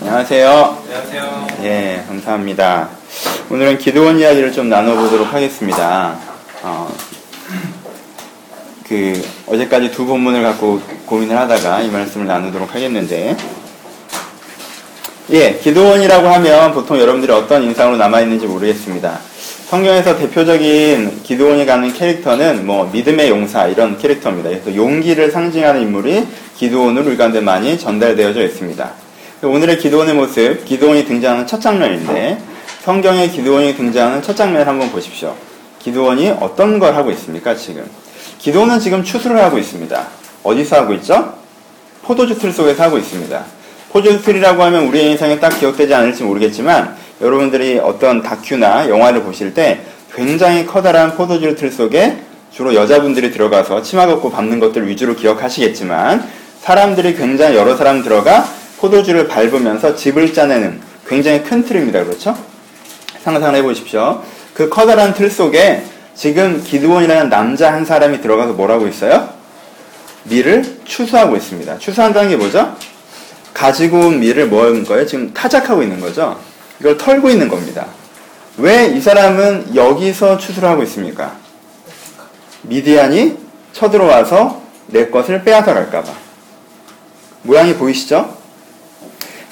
안녕하세요. 안녕하세요. 예, 감사합니다. 오늘은 기도원 이야기를 좀 나눠보도록 하겠습니다. 어, 그, 어제까지 두 본문을 갖고 고민을 하다가 이 말씀을 나누도록 하겠는데, 예, 기도원이라고 하면 보통 여러분들이 어떤 인상으로 남아 있는지 모르겠습니다. 성경에서 대표적인 기도원이 가는 캐릭터는 뭐 믿음의 용사 이런 캐릭터입니다. 그래서 용기를 상징하는 인물이 기도원으로 가운데 많이 전달되어져 있습니다. 오늘의 기도원의 모습, 기도원이 등장하는 첫 장면인데 성경에 기도원이 등장하는 첫 장면을 한번 보십시오. 기도원이 어떤 걸 하고 있습니까, 지금? 기도원은 지금 추수를 하고 있습니다. 어디서 하고 있죠? 포도주 틀 속에서 하고 있습니다. 포도주 틀이라고 하면 우리의 인상에 딱 기억되지 않을지 모르겠지만 여러분들이 어떤 다큐나 영화를 보실 때 굉장히 커다란 포도주 틀 속에 주로 여자분들이 들어가서 치마 걷고 밟는 것들 위주로 기억하시겠지만 사람들이 굉장히 여러 사람 들어가 포도주를 밟으면서 집을 짜내는 굉장히 큰 틀입니다. 그렇죠? 상상을 해보십시오. 그 커다란 틀 속에 지금 기드원이라는 남자 한 사람이 들어가서 뭐라고 있어요? 밀을 추수하고 있습니다. 추수한다는 게 뭐죠? 가지고 온 밀을 뭐 하는 거예요? 지금 타작하고 있는 거죠? 이걸 털고 있는 겁니다. 왜 이 사람은 여기서 추수를 하고 있습니까? 미디안이 쳐들어와서 내 것을 빼앗아 갈까봐. 모양이 보이시죠?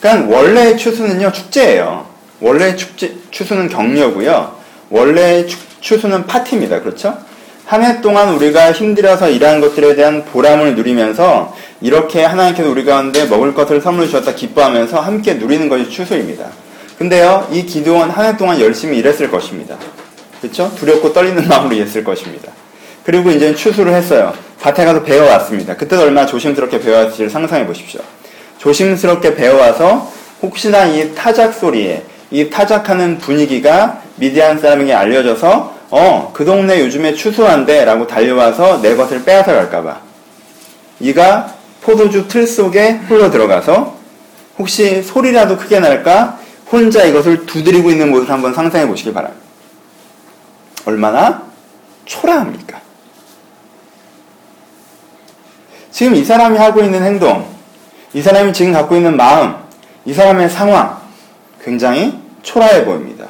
그러니까 원래 추수는요, 축제예요. 원래 축제, 추수는 격려고요. 원래 추, 추수는 파티입니다. 그렇죠? 한 해 동안 우리가 힘들어서 일한 것들에 대한 보람을 누리면서 이렇게 하나님께서 우리 가운데 먹을 것을 선물 주셨다 기뻐하면서 함께 누리는 것이 추수입니다. 근데요, 이 기도원 한 해 동안 열심히 일했을 것입니다. 그렇죠? 두렵고 떨리는 마음으로 일했을 것입니다. 그리고 이제 추수를 했어요. 밭에 가서 배워왔습니다. 그때도 얼마나 조심스럽게 배워왔을지를 상상해 보십시오. 조심스럽게 배워와서 혹시나 이 타작 소리에 이 타작하는 분위기가 미디안 사람에게 알려져서 어, 그 동네 요즘에 추수한데 라고 달려와서 내 것을 빼앗아 갈까봐. 이가 포도주 틀 속에 홀로 들어가서 혹시 소리라도 크게 날까 혼자 이것을 두드리고 있는 모습을 한번 상상해 보시기 바랍니다. 얼마나 초라합니까? 지금 이 사람이 하고 있는 행동, 이 사람이 지금 갖고 있는 마음, 이 사람의 상황, 굉장히 초라해 보입니다.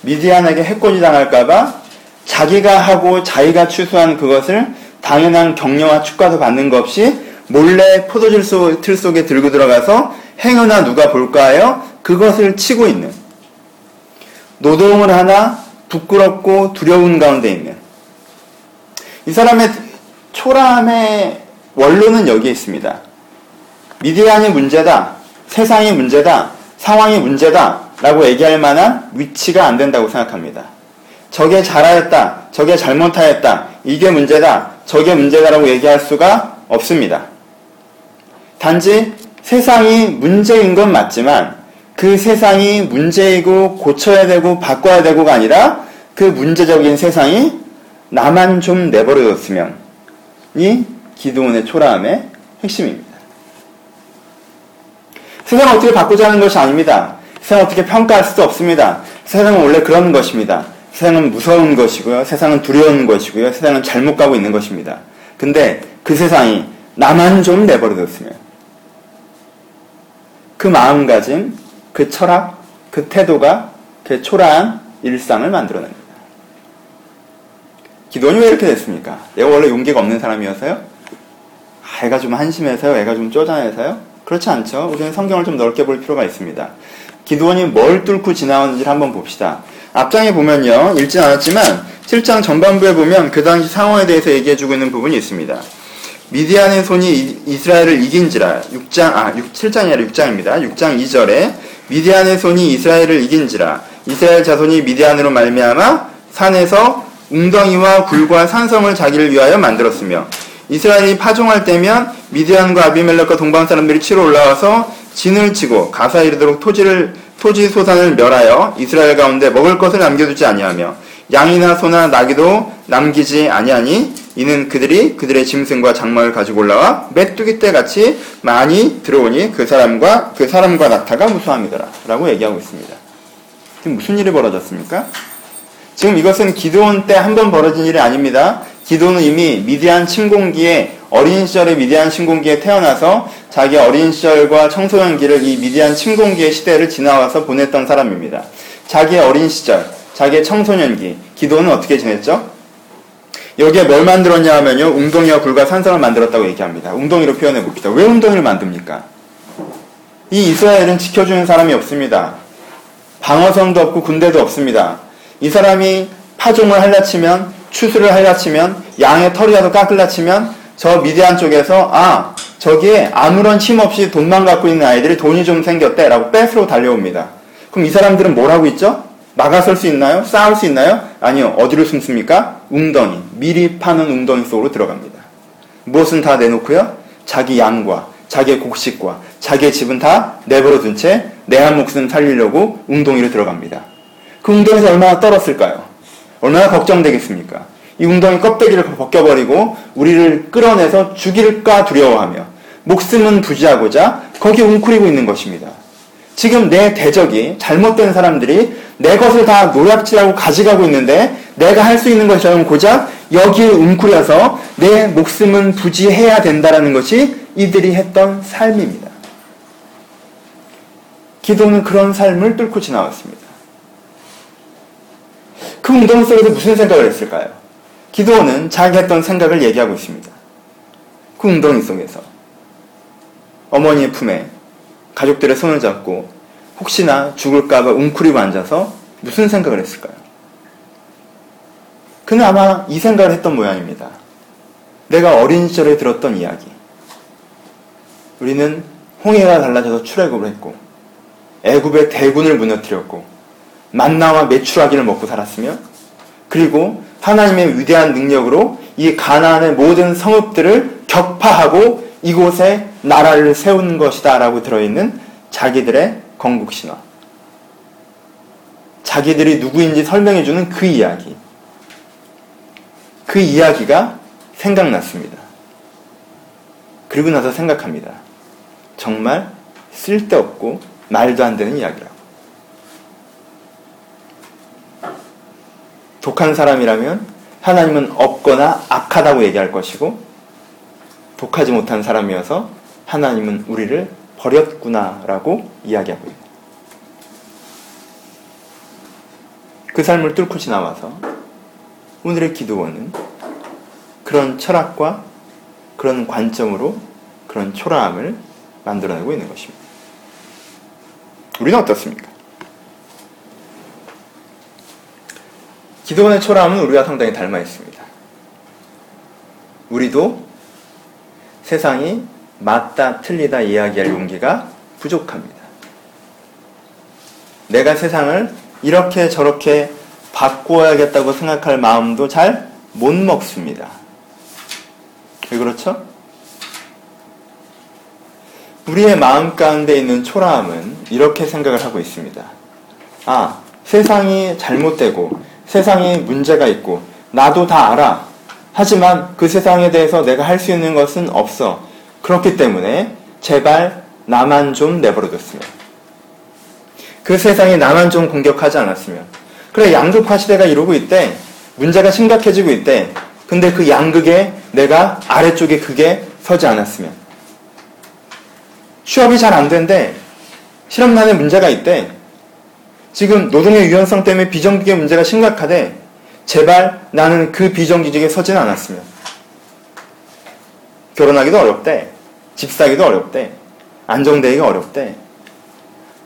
미디안에게 해코지 당할까봐 자기가 하고 자기가 추수한 그것을 당연한 격려와 축가도 받는 것 없이 몰래 포도주 틀 속에 들고 들어가서 행여나 누가 볼까요? 그것을 치고 있는 노동을 하나 부끄럽고 두려운 가운데 있는 이 사람의 초라함의 원론은 여기에 있습니다. 미디안이 문제다, 세상이 문제다, 상황이 문제다 라고 얘기할 만한 위치가 안 된다고 생각합니다. 저게 잘하였다, 저게 잘못하였다, 이게 문제다, 저게 문제다라고 얘기할 수가 없습니다. 단지 세상이 문제인 건 맞지만 그 세상이 문제이고 고쳐야 되고 바꿔야 되고가 아니라 그 문제적인 세상이 나만 좀 내버려뒀으면 이 기도원의 초라함의 핵심입니다. 세상을 어떻게 바꾸자는 것이 아닙니다. 세상을 어떻게 평가할 수도 없습니다. 세상은 원래 그런 것입니다. 세상은 무서운 것이고요. 세상은 두려운 것이고요. 세상은 잘못 가고 있는 것입니다. 근데 그 세상이 나만 좀 내버려뒀으면 그 마음가짐, 그 철학, 그 태도가 그 초라한 일상을 만들어냅니다. 기도원이 왜 이렇게 됐습니까? 내가 원래 용기가 없는 사람이어서요? 아, 애가 좀 한심해서요? 애가 좀 쪼잔해서요? 그렇지 않죠. 우리는 성경을 좀 넓게 볼 필요가 있습니다. 기도원이 뭘 뚫고 지나왔는지를 한번 봅시다. 앞장에 보면요. 읽진 않았지만 7장 전반부에 보면 그 당시 상황에 대해서 얘기해주고 있는 부분이 있습니다. 미디안의 손이 이스라엘을 이긴지라 6장 아 6, 7장이 아니라 6장입니다. 6장 2절에 미디안의 손이 이스라엘을 이긴지라 이스라엘 자손이 미디안으로 말미암아 산에서 웅덩이와 굴과 산성을 자기를 위하여 만들었으며 이스라엘이 파종할 때면 미디안과 아비멜렉과 동방 사람들이 치러 올라와서 진을 치고 가사 이르도록 토지를 토지 소산을 멸하여 이스라엘 가운데 먹을 것을 남겨두지 아니하며 양이나 소나 나귀도 남기지 아니하니 이는 그들이 그들의 짐승과 장막을 가지고 올라와 메뚜기 때 같이 많이 들어오니 그 사람과 그 사람과 낙타가 무수함이더라라고 얘기하고 있습니다. 지금 무슨 일이 벌어졌습니까? 지금 이것은 기도원 때 한 번 벌어진 일이 아닙니다. 기도는 이미 미디안 침공기에 어린 시절에 미디안 침공기에 태어나서 자기 어린 시절과 청소년기를 이 미디안 침공기의 시대를 지나와서 보냈던 사람입니다. 자기의 어린 시절, 자기의 청소년기, 기도는 어떻게 지냈죠? 여기에 뭘 만들었냐 하면요. 웅덩이와 불과 산성을 만들었다고 얘기합니다. 웅덩이로 표현해 봅시다. 왜 웅덩이를 만듭니까? 이 이스라엘은 지켜주는 사람이 없습니다. 방어선도 없고 군대도 없습니다. 이 사람이 파종을 하려치면 추수를 하려 치면 양의 털이라도 깎으려치면 저 미디안 쪽에서 아 저기에 아무런 힘 없이 돈만 갖고 있는 아이들이 돈이 좀 생겼대라고 뺏으로 달려옵니다. 그럼 이 사람들은 뭘 하고 있죠? 막아설 수 있나요? 싸울 수 있나요? 아니요. 어디로 숨습니까? 웅덩이. 미리 파는 웅덩이 속으로 들어갑니다. 무엇은 다 내놓고요? 자기 양과 자기의 곡식과 자기의 집은 다 내버려 둔 채 내 한 목숨 살리려고 웅덩이로 들어갑니다. 그 웅덩이에서 얼마나 떨었을까요? 얼마나 걱정되겠습니까? 이 웅덩이 껍데기를 벗겨버리고 우리를 끌어내서 죽일까 두려워하며 목숨은 부지하고자 거기 웅크리고 있는 것입니다. 지금 내 대적이 잘못된 사람들이 내 것을 다 노략질하고 가져가고 있는데 내가 할 수 있는 것처럼 고작 여기에 웅크려서 내 목숨은 부지해야 된다라는 것이 이들이 했던 삶입니다. 기도는 그런 삶을 뚫고 지나왔습니다. 그 운동 속에서 무슨 생각을 했을까요? 기도는 자기 했던 생각을 얘기하고 있습니다. 그 웅덩이 속에서 어머니의 품에 가족들의 손을 잡고 혹시나 죽을까봐 웅크리고 앉아서 무슨 생각을 했을까요? 그는 아마 이 생각을 했던 모양입니다. 내가 어린 시절에 들었던 이야기. 우리는 홍해가 달라져서 출애굽을 했고 애굽의 대군을 무너뜨렸고 만나와 메추라기를 먹고 살았으며 그리고 하나님의 위대한 능력으로 이 가나안의 모든 성읍들을 격파하고 이곳에 나라를 세운 것이다라고 들어있는 자기들의 건국 신화. 자기들이 누구인지 설명해주는 그 이야기. 그 이야기가 생각났습니다. 그리고 나서 생각합니다. 정말 쓸데없고 말도 안 되는 이야기라고. 독한 사람이라면 하나님은 없거나 악하다고 얘기할 것이고 독하지 못한 사람이어서 하나님은 우리를 버렸구나라고 이야기하고 있고 그 삶을 뚫고 지나와서 오늘의 기도원은 그런 철학과 그런 관점으로 그런 초라함을 만들어내고 있는 것입니다. 우리는 어떻습니까? 기도원의 초라함은 우리와 상당히 닮아 있습니다. 우리도 세상이 맞다, 틀리다 이야기할 용기가 부족합니다. 내가 세상을 이렇게 저렇게 바꾸어야겠다고 생각할 마음도 잘 못 먹습니다. 왜 그렇죠? 우리의 마음 가운데 있는 초라함은 이렇게 생각을 하고 있습니다. 아, 세상이 잘못되고 세상에 문제가 있고 나도 다 알아. 하지만 그 세상에 대해서 내가 할 수 있는 것은 없어. 그렇기 때문에 제발 나만 좀 내버려뒀으면. 그 세상이 나만 좀 공격하지 않았으면. 그래, 양극화 시대가 이러고 있대. 문제가 심각해지고 있대. 근데 그 양극에 내가 아래쪽에 그게 서지 않았으면. 취업이 잘 안 된대. 실업난에 문제가 있대. 지금 노동의 유연성 때문에 비정규직의 문제가 심각하대. 제발 나는 그 비정규직에 서진 않았으면. 결혼하기도 어렵대. 집 사기도 어렵대. 안정되기가 어렵대.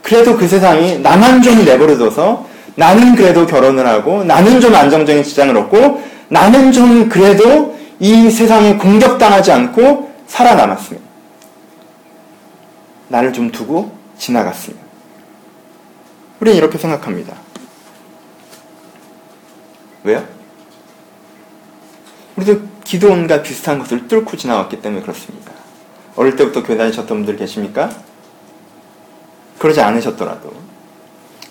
그래도 그 세상이 나만 좀 내버려둬서 나는 그래도 결혼을 하고 나는 좀 안정적인 직장을 얻고 나는 좀 그래도 이 세상에 공격당하지 않고 살아남았으면. 나를 좀 두고 지나갔으면. 우리는 이렇게 생각합니다. 왜요? 우리도 기도원과 비슷한 것을 뚫고 지나왔기 때문에 그렇습니다. 어릴 때부터 교회 다니셨던 분들 계십니까? 그러지 않으셨더라도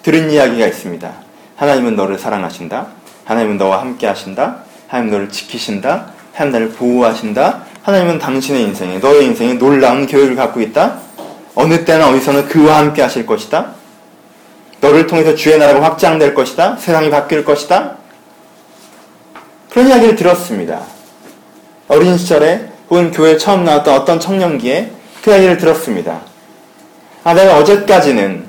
들은 이야기가 있습니다. 하나님은 너를 사랑하신다. 하나님은 너와 함께 하신다. 하나님 너를 지키신다. 하나님 나를 보호하신다. 하나님은 당신의 인생에 너의 인생에 놀라운 계획을 갖고 있다. 어느 때나 어디서는 그와 함께 하실 것이다. 너를 통해서 주의 나라가 확장될 것이다. 세상이 바뀔 것이다. 그런 이야기를 들었습니다. 어린 시절에 혹은 교회 처음 나왔던 어떤 청년기에 그 이야기를 들었습니다. 아, 내가 어제까지는,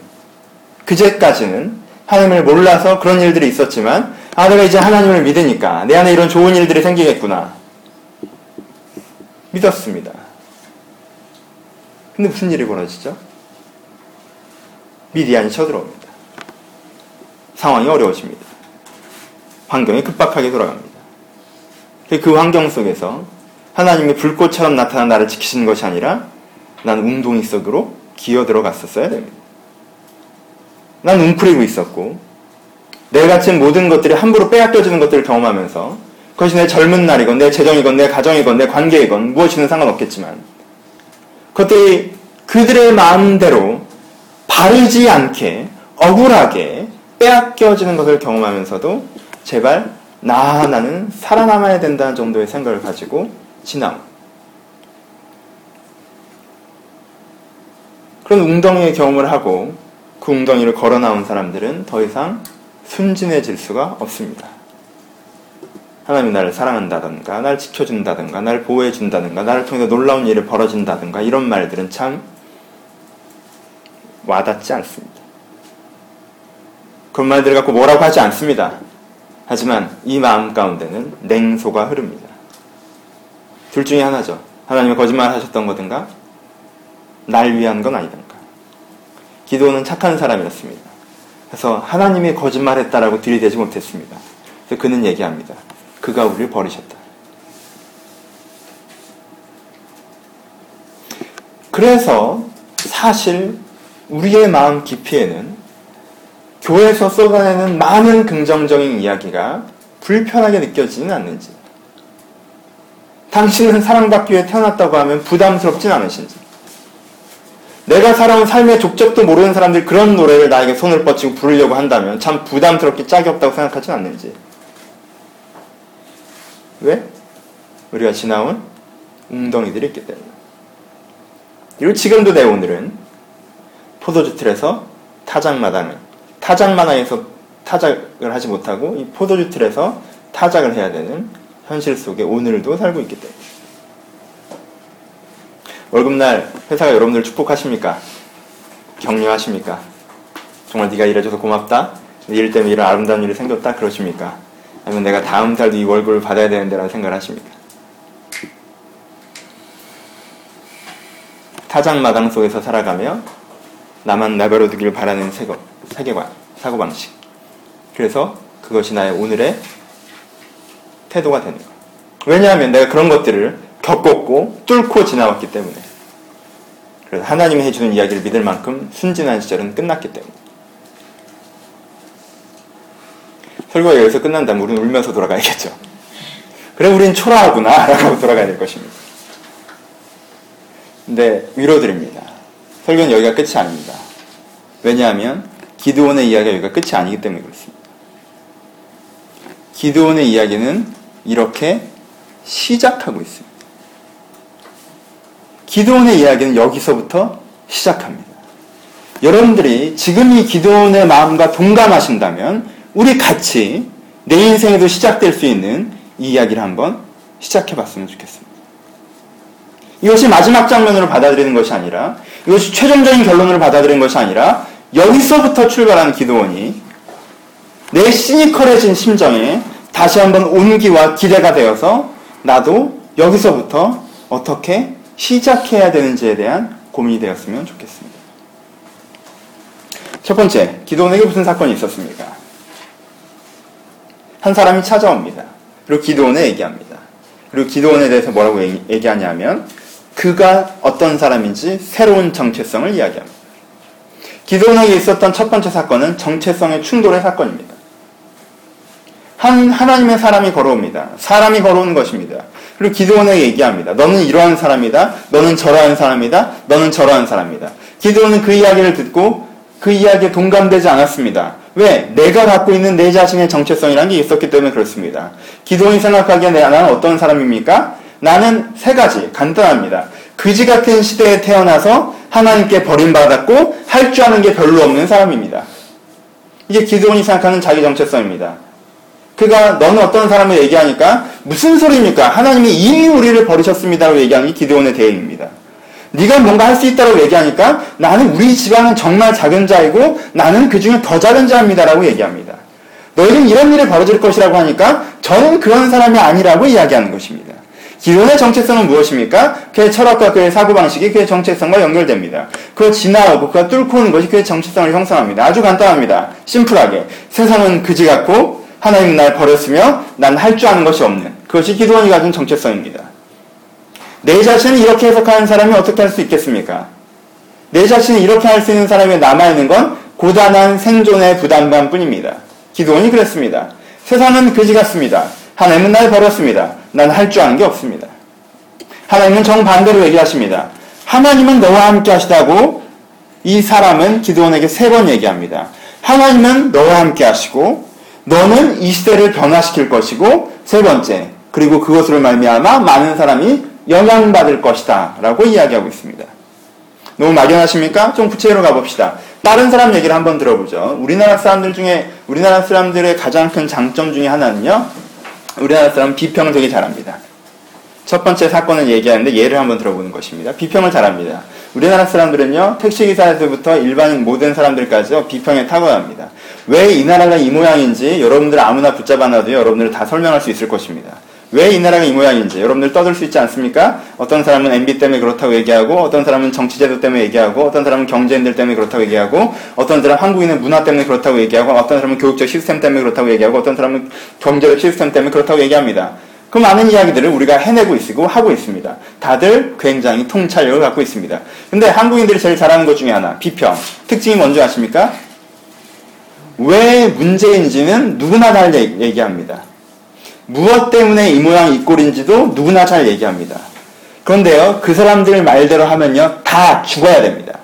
그제까지는 하나님을 몰라서 그런 일들이 있었지만, 아, 내가 이제 하나님을 믿으니까 내 안에 이런 좋은 일들이 생기겠구나. 믿었습니다. 근데 무슨 일이 벌어지죠? 미디안이 쳐들어옵니다. 상황이 어려워집니다. 환경이 급박하게 돌아갑니다. 그 환경 속에서 하나님의 불꽃처럼 나타난 나를 지키시는 것이 아니라 난 웅동이 속으로 기어 들어갔었어야 됩니다. 난 웅크리고 있었고 내 같은 모든 것들이 함부로 빼앗겨지는 것들을 경험하면서 그것이 내 젊은 날이건 내 재정이건 내 가정이건 내 관계이건 무엇이든 상관없겠지만 그것들이 그들의 마음대로 바르지 않게 억울하게 빼앗겨지는 것을 경험하면서도 제발 나 하나는 살아남아야 된다는 정도의 생각을 가지고 지나오. 그런 웅덩이의 경험을 하고 그 웅덩이를 걸어 나온 사람들은 더 이상 순진해질 수가 없습니다. 하나님이 나를 사랑한다든가, 나를 지켜준다든가, 나를 보호해준다든가, 나를 통해서 놀라운 일이 벌어진다든가, 이런 말들은 참 와닿지 않습니다. 그런 말들을 갖고 뭐라고 하지 않습니다. 하지만 이 마음 가운데는 냉소가 흐릅니다. 둘 중에 하나죠. 하나님이 거짓말 하셨던 거든가, 날 위한 건 아니던가. 기도는 착한 사람이었습니다. 그래서 하나님이 거짓말했다라고 들이대지 못했습니다. 그래서 그는 얘기합니다. 그가 우리를 버리셨다. 그래서 사실 우리의 마음 깊이에는 교회에서 쏟아내는 많은 긍정적인 이야기가 불편하게 느껴지지는 않는지, 당신은 사랑받기 위해 태어났다고 하면 부담스럽진 않으신지, 내가 살아온 삶의 족적도 모르는 사람들이 그런 노래를 나에게 손을 뻗치고 부르려고 한다면 참 부담스럽게 짝이 없다고 생각하진 않는지. 왜? 우리가 지나온 웅덩이들이 있기 때문에. 그리고 지금도 내 오늘은 포도주 틀에서 타작마당을, 타작마당에서 타작을 하지 못하고 이 포도주 틀에서 타작을 해야 되는 현실 속에 오늘도 살고 있기 때문에. 월급날 회사가 여러분들 축복하십니까? 격려하십니까? 정말 네가 일해줘서 고맙다? 일 때문에 이런 아름다운 일이 생겼다? 그러십니까? 아니면 내가 다음 달도 이 월급을 받아야 되는데 라는 생각을 하십니까? 타장마당 속에서 살아가며 나만 내버려 두길 바라는 세계, 세계관, 사고방식. 그래서 그것이 나의 오늘의 태도가 되는 거. 왜냐하면 내가 그런 것들을 겪었고 뚫고 지나왔기 때문에. 그래서 하나님이 해주는 이야기를 믿을 만큼 순진한 시절은 끝났기 때문에. 설교가 여기서 끝난다면 우리는 울면서 돌아가야겠죠. 그래, 우린 초라하구나. 라고 돌아가야 될 것입니다. 근데 위로드립니다. 설교는 여기가 끝이 아닙니다. 왜냐하면 기드온의 이야기가 여기가 끝이 아니기 때문에 그렇습니다. 기드온의 이야기는 이렇게 시작하고 있습니다. 기도원의 이야기는 여기서부터 시작합니다. 여러분들이 지금 이 기도원의 마음과 동감하신다면 우리 같이 내 인생에도 시작될 수 있는 이 이야기를 한번 시작해 봤으면 좋겠습니다. 이것이 마지막 장면으로 받아들이는 것이 아니라 이것이 최종적인 결론으로 받아들이는 것이 아니라 여기서부터 출발하는 기도원이 내 시니컬해진 심정에 다시 한번 온기와 기대가 되어서 나도 여기서부터 어떻게 시작해야 되는지에 대한 고민이 되었으면 좋겠습니다. 첫 번째, 기도원에게 무슨 사건이 있었습니까? 한 사람이 찾아옵니다. 그리고 기도원에 얘기합니다. 그리고 기도원에 대해서 뭐라고 얘기하냐면 그가 어떤 사람인지 새로운 정체성을 이야기합니다. 기도원에게 있었던 첫 번째 사건은 정체성의 충돌의 사건입니다. 한 하나님의 사람이 걸어옵니다. 사람이 걸어오는 것입니다. 그리고 기도원에게 얘기합니다. 너는 이러한 사람이다. 너는 저러한 사람이다. 너는 저러한 사람이다. 기도원은 그 이야기를 듣고 그 이야기에 동감되지 않았습니다. 왜? 내가 갖고 있는 내 자신의 정체성이라는 게 있었기 때문에 그렇습니다. 기도원이 생각하기에 나는 어떤 사람입니까? 나는 세 가지. 간단합니다. 그지 같은 시대에 태어나서 하나님께 버림받았고 할 줄 아는 게 별로 없는 사람입니다. 이게 기도원이 생각하는 자기 정체성입니다. 그가 너는 어떤 사람을 얘기하니까 무슨 소리입니까? 하나님이 이미 우리를 버리셨습니다라고 얘기하는 게 기도원의 대응입니다. 네가 뭔가 할 수 있다고 얘기하니까 나는 우리 집안은 정말 작은 자이고 나는 그 중에 더 작은 자입니다라고 얘기합니다. 너희는 이런 일이 벌어질 것이라고 하니까 저는 그런 사람이 아니라고 이야기하는 것입니다. 기존의 정체성은 무엇입니까? 그의 철학과 그의 사고방식이 그의 정체성과 연결됩니다. 그걸 지나오고 그가 뚫고 오는 것이 그의 정체성을 형성합니다. 아주 간단합니다. 심플하게. 세상은 그지 같고 하나님은 날 버렸으며 난 할 줄 아는 것이 없는 그것이 기도원이 가진 정체성입니다. 내 자신을 이렇게 해석하는 사람이 어떻게 할 수 있겠습니까? 내 자신을 이렇게 할 수 있는 사람이 남아있는 건 고단한 생존의 부담감 뿐입니다. 기도원이 그랬습니다. 세상은 그지 같습니다. 하나님은 날 버렸습니다. 난 할 줄 아는 게 없습니다. 하나님은 정반대로 얘기하십니다. 하나님은 너와 함께 하시다고 이 사람은 기도원에게 세 번 얘기합니다. 하나님은 너와 함께 하시고 너는 이 시대를 변화시킬 것이고 세 번째 그리고 그것으로 말미암아 많은 사람이 영향받을 것이다 라고 이야기하고 있습니다. 너무 막연하십니까? 좀 구체적으로 가봅시다. 다른 사람 얘기를 한번 들어보죠. 우리나라 사람들 중에 우리나라 사람들의 가장 큰 장점 중에 하나는요. 우리나라 사람 비평을 되게 잘합니다. 첫 번째 사건을 얘기하는데 예를 한번 들어보는 것입니다. 비평을 잘합니다. 우리나라 사람들은요, 택시기사에서부터 일반인 모든 사람들까지 비평에 탁월합니다. 왜 이 나라가 이 모양인지 여러분들 아무나 붙잡아놔도 여러분들 다 설명할 수 있을 것입니다. 왜 이 나라가 이 모양인지 여러분들 떠들 수 있지 않습니까? 어떤 사람은 MB 때문에 그렇다고 얘기하고, 어떤 사람은 정치제도 때문에 얘기하고, 어떤 사람은 경제인들 때문에 그렇다고 얘기하고, 어떤 사람은 한국인의 문화 때문에 그렇다고 얘기하고, 어떤 사람은 교육적 시스템 때문에 그렇다고 얘기하고, 어떤 사람은 경제적 시스템 때문에 그렇다고 얘기합니다. 그 많은 이야기들을 우리가 해내고 있고 하고 있습니다. 다들 굉장히 통찰력을 갖고 있습니다. 근데 한국인들이 제일 잘하는 것 중에 하나, 비평. 특징이 뭔지 아십니까? 왜 문제인지는 누구나 잘 얘기합니다. 무엇 때문에 이 모양 이 꼴인지도 누구나 잘 얘기합니다. 그런데요, 그 사람들 말대로 하면요, 다 죽어야 됩니다.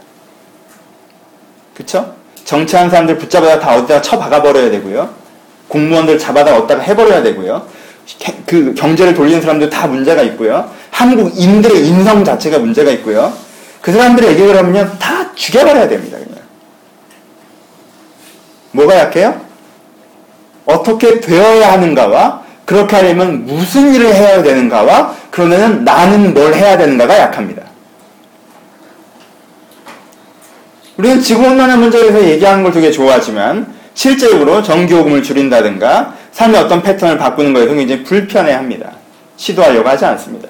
그쵸? 정치하는 사람들 붙잡아다 다 어디다 쳐박아 버려야 되고요. 공무원들 잡아다 어디다가 해버려야 되고요. 그 경제를 돌리는 사람들 다 문제가 있고요. 한국인들의 인성 자체가 문제가 있고요. 그 사람들의 얘기를 하면 다 죽여버려야 됩니다. 그냥. 뭐가 약해요? 어떻게 되어야 하는가와 그렇게 하려면 무슨 일을 해야 되는가와 그러면 나는 뭘 해야 되는가가 약합니다. 우리는 지구온난화 문제에 대해서 얘기하는 걸 되게 좋아하지만 실제적으로 전기요금을 줄인다든가 삶의 어떤 패턴을 바꾸는 거에서 굉장히 불편해합니다. 시도하려고 하지 않습니다.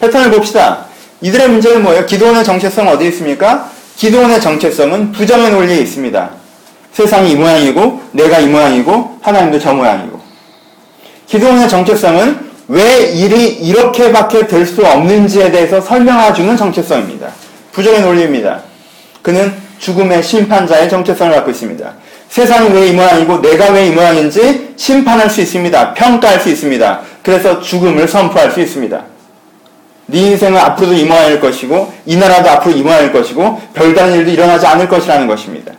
패턴을 봅시다. 이들의 문제는 뭐예요? 기도원의 정체성 어디 있습니까? 기도원의 정체성은 부정의 논리에 있습니다. 세상이 이 모양이고 내가 이 모양이고 하나님도 저 모양이고 기도원의 정체성은 왜 일이 이렇게밖에 될 수 없는지에 대해서 설명해주는 정체성입니다. 부정의 논리입니다. 그는 죽음의 심판자의 정체성을 갖고 있습니다. 세상이 왜 이 모양이고 내가 왜 이 모양인지 심판할 수 있습니다. 평가할 수 있습니다. 그래서 죽음을 선포할 수 있습니다. 네 인생은 앞으로도 이 모양일 것이고 이 나라도 앞으로 이 모양일 것이고 별다른 일도 일어나지 않을 것이라는 것입니다.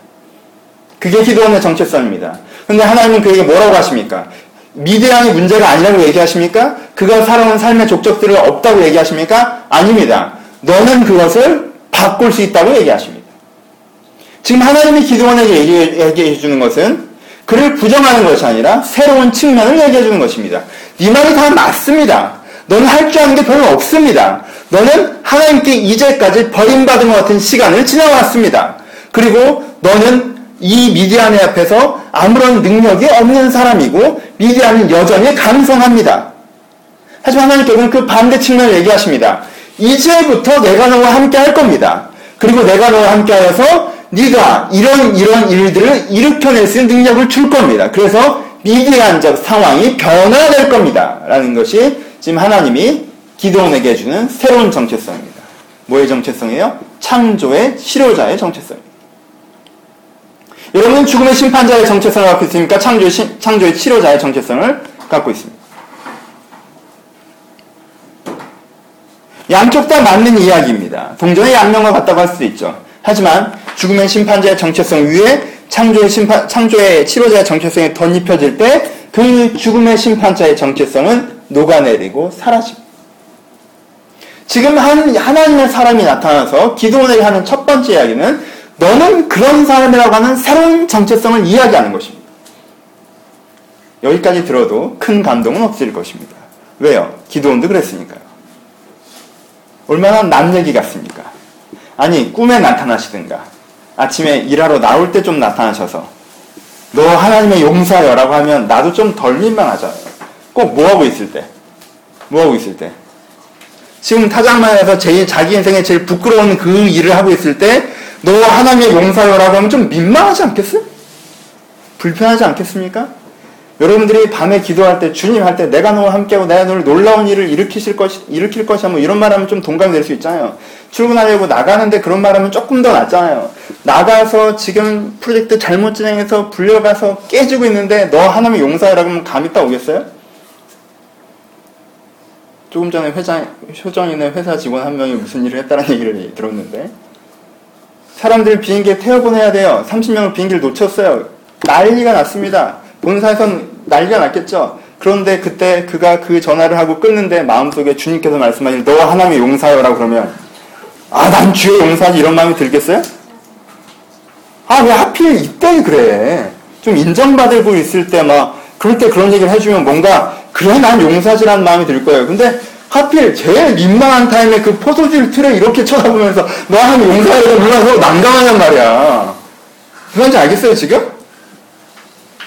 그게 기도원의 정체성입니다. 근데 하나님은 그에게 뭐라고 하십니까? 미대양이 문제가 아니라고 얘기하십니까? 그가 살아온 삶의 족적들을 없다고 얘기하십니까? 아닙니다. 너는 그것을 바꿀 수 있다고 얘기하십니다. 지금 하나님이 기도원에게 얘기해 주는 것은 그를 부정하는 것이 아니라 새로운 측면을 얘기해 주는 것입니다. 네 말이 다 맞습니다. 너는 할 줄 아는 게 별로 없습니다. 너는 하나님께 이제까지 버림받은 것 같은 시간을 지나왔습니다. 그리고 너는 이 미디안의 앞에서 아무런 능력이 없는 사람이고 미디안은 여전히 강성합니다. 하지만 하나님께서는 그 반대 측면을 얘기하십니다. 이제부터 내가 너와 함께 할 겁니다. 그리고 내가 너와 함께 하여서 네가 이런 이런 일들을 일으켜낼 수 있는 능력을 줄 겁니다. 그래서 미디안적 상황이 변화될 겁니다. 라는 것이 지금 하나님이 기도원에게 주는 새로운 정체성입니다. 뭐의 정체성이에요? 창조의 치료자의 정체성입니다. 여러분은 죽음의 심판자의 정체성을 갖고 있습니까? 창조의, 시, 창조의 치료자의 정체성을 갖고 있습니다. 양쪽 다 맞는 이야기입니다. 동전의 양면과 같다고 할 수도 있죠. 하지만 죽음의 심판자의 정체성 위에 창조의 심판, 창조의 치료자의 정체성이 덧입혀질 때 그 죽음의 심판자의 정체성은 녹아내리고 사라집니다. 지금 한, 하나님의 사람이 나타나서 기도원에게 하는 첫 번째 이야기는 너는 그런 사람이라고 하는 새로운 정체성을 이야기하는 것입니다. 여기까지 들어도 큰 감동은 없을 것입니다. 왜요? 기도원도 그랬으니까요. 얼마나 남 얘기 같습니까? 아니, 꿈에 나타나시든가, 아침에 일하러 나올 때 좀 나타나셔서, 너 하나님의 용사여라고 하면 나도 좀 덜 민망하잖아요. 꼭 뭐하고 있을 때. 뭐하고 있을 때. 지금 타장만 해서 제일, 자기 인생에 제일 부끄러운 그 일을 하고 있을 때, 너 하나님의 용사여라고 하면 좀 민망하지 않겠어요? 불편하지 않겠습니까? 여러분들이 밤에 기도할 때, 주님 할 때, 내가 너와 함께하고 내가 너를 놀라운 일을 일으키실 것, 일으킬 것이야, 뭐 이런 말 하면 좀 동감이 될 수 있잖아요. 출근하려고 나가는데 그런 말 하면 조금 더 낫잖아요. 나가서 지금 프로젝트 잘못 진행해서 불려가서 깨지고 있는데, 너 하나님의 용사라고 하면 감이 딱 오겠어요? 조금 전에 회장, 효정이네 회사 직원 한 명이 무슨 일을 했다는 얘기를 들었는데, 사람들 비행기에 태워보내야 돼요. 30명을 비행기를 놓쳤어요. 난리가 났습니다. 본사에선 난리가 났겠죠. 그런데 그때 그가 그 전화를 하고 끊는데 마음속에 주님께서 말씀하신 너 하나님의 용사여라고 그러면 아 난 주의 용사지 이런 마음이 들겠어요? 아 왜 하필 이때 그래? 좀 인정받고 있을 때 막 그럴 때 그런 얘기를 해주면 뭔가 그래 난 용사지라는 마음이 들 거예요. 근데 하필 제일 민망한 타임에 그 포도주를 틀에 이렇게 쳐다보면서 너 하나님 용사여라고 물어서 난감하냔 말이야. 그런지 알겠어요 지금?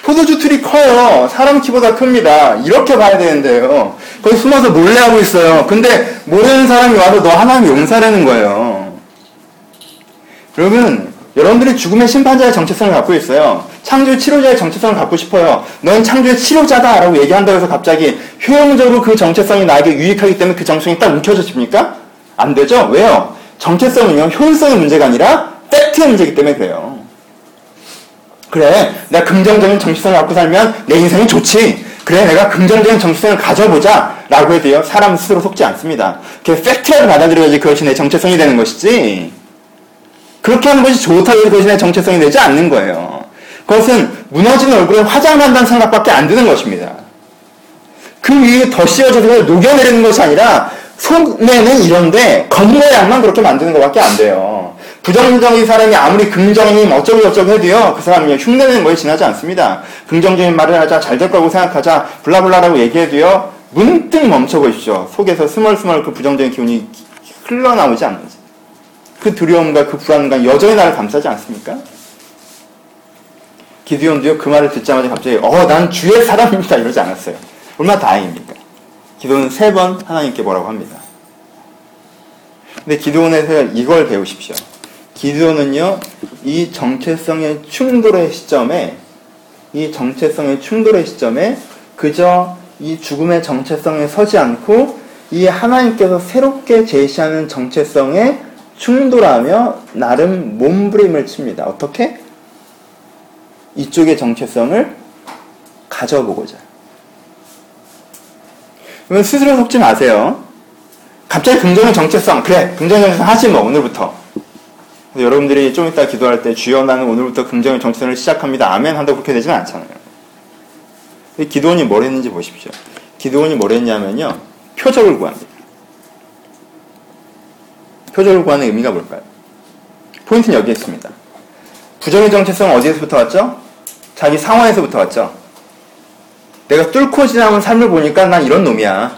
포도주 틀이 커요. 사람 키보다 큽니다. 이렇게 봐야 되는데요. 거기 숨어서 몰래 하고 있어요. 근데 모르는 사람이 와서 너 하나님 용사라는 거예요. 여러분, 여러분들이 죽음의 심판자의 정체성을 갖고 있어요. 창조의 치료자의 정체성을 갖고 싶어요. 넌 창조의 치료자다! 라고 얘기한다고 해서 갑자기 효용적으로 그 정체성이 나에게 유익하기 때문에 그 정체성이 딱 움켜져집니까? 안 되죠? 왜요? 정체성은요, 효율성의 문제가 아니라 팩트의 문제이기 때문에 그래요. 그래, 내가 긍정적인 정체성을 갖고 살면 내 인생이 좋지. 그래, 내가 긍정적인 정체성을 가져보자. 라고 해도요, 사람 스스로 속지 않습니다. 그 팩트라고 받아들여야지 그것이 내 정체성이 되는 것이지. 그렇게 하는 것이 그것이 내 정체성이 되지 않는 거예요. 그것은 무너지는 얼굴에 화장을 한다는 생각밖에 안 드는 것입니다. 그 위에 더 씌워져서 녹여내리는 것이 아니라 속내는 이런데 겉모양만 그렇게 만드는 것밖에 안 돼요. 부정적인 사람이 아무리 긍정님 어쩌고 저쩌고 해도요, 그 사람이 흉내내는 거에 지나지 않습니다. 긍정적인 말을 하자, 잘 될 거라고 생각하자, 블라블라라고 얘기해도요, 문득 멈춰 보십시오. 속에서 스멀스멀 그 부정적인 기운이 흘러나오지 않는지. 그 두려움과 그 불안감 여전히 나를 감싸지 않습니까? 기드온도요, 그 말을 듣자마자 갑자기, 어, 난 주의 사람입니다. 이러지 않았어요. 얼마나 다행입니까? 기도는 세 번 하나님께 뭐라고 합니다. 근데 기도원에서 이걸 배우십시오. 기도는요, 이 정체성의 충돌의 시점에, 이 정체성의 충돌의 시점에 그저 이 죽음의 정체성에 서지 않고 이 하나님께서 새롭게 제시하는 정체성에 충돌하며 나름 몸부림을 칩니다. 어떻게? 이쪽의 정체성을 가져보고자. 그러면 스스로 속지 마세요. 갑자기 긍정의 정체성, 그래, 긍정의 정체성 하지 뭐, 오늘부터. 여러분들이 좀 이따 기도할 때 주여 나는 오늘부터 긍정의 정체성을 시작합니다. 아멘 한다고 그렇게 되지는 않잖아요. 기도원이 뭘 했는지 보십시오. 기도원이 뭘 했냐면요. 표적을 구합니다. 표적을 구하는 의미가 뭘까요? 포인트는 여기에 있습니다. 부정의 정체성은 어디에서부터 왔죠? 자기 상황에서부터 왔죠. 내가 뚫고 지나온 삶을 보니까 난 이런 놈이야.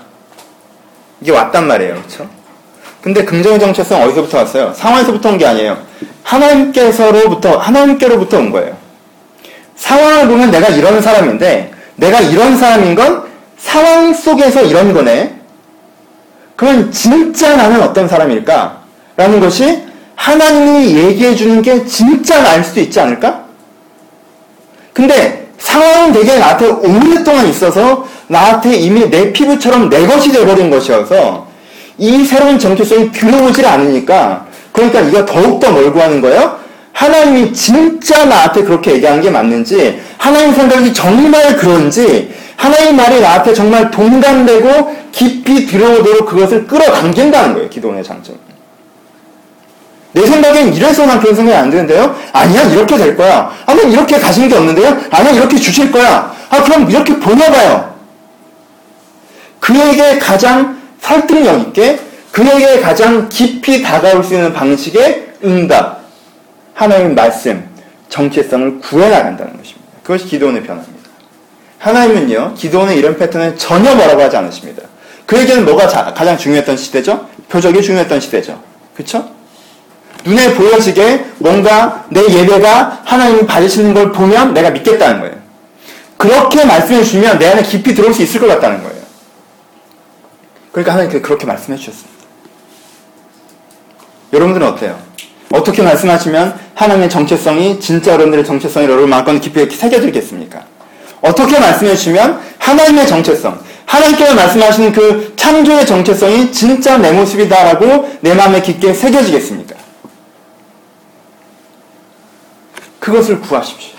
이게 왔단 말이에요. 그렇죠? 근데 긍정의 정체성 어디서부터 왔어요? 상황에서부터 온 게 아니에요. 하나님께서로부터 하나님께로부터 온 거예요. 상황을 보면 내가 이런 사람인데 내가 이런 사람인 건 상황 속에서 이런 거네. 그러면 진짜 나는 어떤 사람일까? 라는 것이 하나님이 얘기해 주는 게 진짜 나일 수도 있지 않을까? 근데 상황은 되게 나한테 오랫동안 있어서 나한테 이미 내 피부처럼 내 것이 되어버린 것이어서 이 새로운 정체성이 들어오질 않으니까 그러니까 이거 더욱더 뭘 구하는 거예요? 하나님이 진짜 나한테 그렇게 얘기하는 게 맞는지 하나님 생각이 정말 그런지 하나님 말이 나한테 정말 동감되고 깊이 들어오도록 그것을 끌어당긴다는 거예요. 기도원의 장점. 내 생각엔 이래서 난 그런 생각이 안 드는데요? 아니야, 이렇게 될 거야. 아, 난 이렇게 가시는 게 없는데요? 아니야, 이렇게 주실 거야. 아, 그럼 이렇게 보내봐요. 그에게 가장 설득력 있게, 그에게 가장 깊이 다가올 수 있는 방식의 응답, 하나님 말씀, 정체성을 구해나간다는 것입니다. 그것이 기도원의 변화입니다. 하나님은요, 기도원의 이런 패턴을 전혀 뭐라고 하지 않으십니다. 그에게는 뭐가 자, 가장 중요했던 시대죠? 표적이 중요했던 시대죠. 그쵸? 눈에 보여지게 뭔가 내 예배가 하나님이 받으시는 걸 보면 내가 믿겠다는 거예요. 그렇게 말씀해 주시면 내 안에 깊이 들어올 수 있을 것 같다는 거예요. 그러니까 하나님께 그렇게 말씀해 주셨습니다. 여러분들은 어때요? 어떻게 말씀하시면 하나님의 정체성이 진짜 여러분들의 정체성이 여러분만큼 깊이 새겨들겠습니까? 어떻게 말씀해 주시면 하나님의 정체성, 하나님께서 말씀하시는 그 창조의 정체성이 진짜 내 모습이다라고 내 마음에 깊게 새겨지겠습니까? 그것을 구하십시오.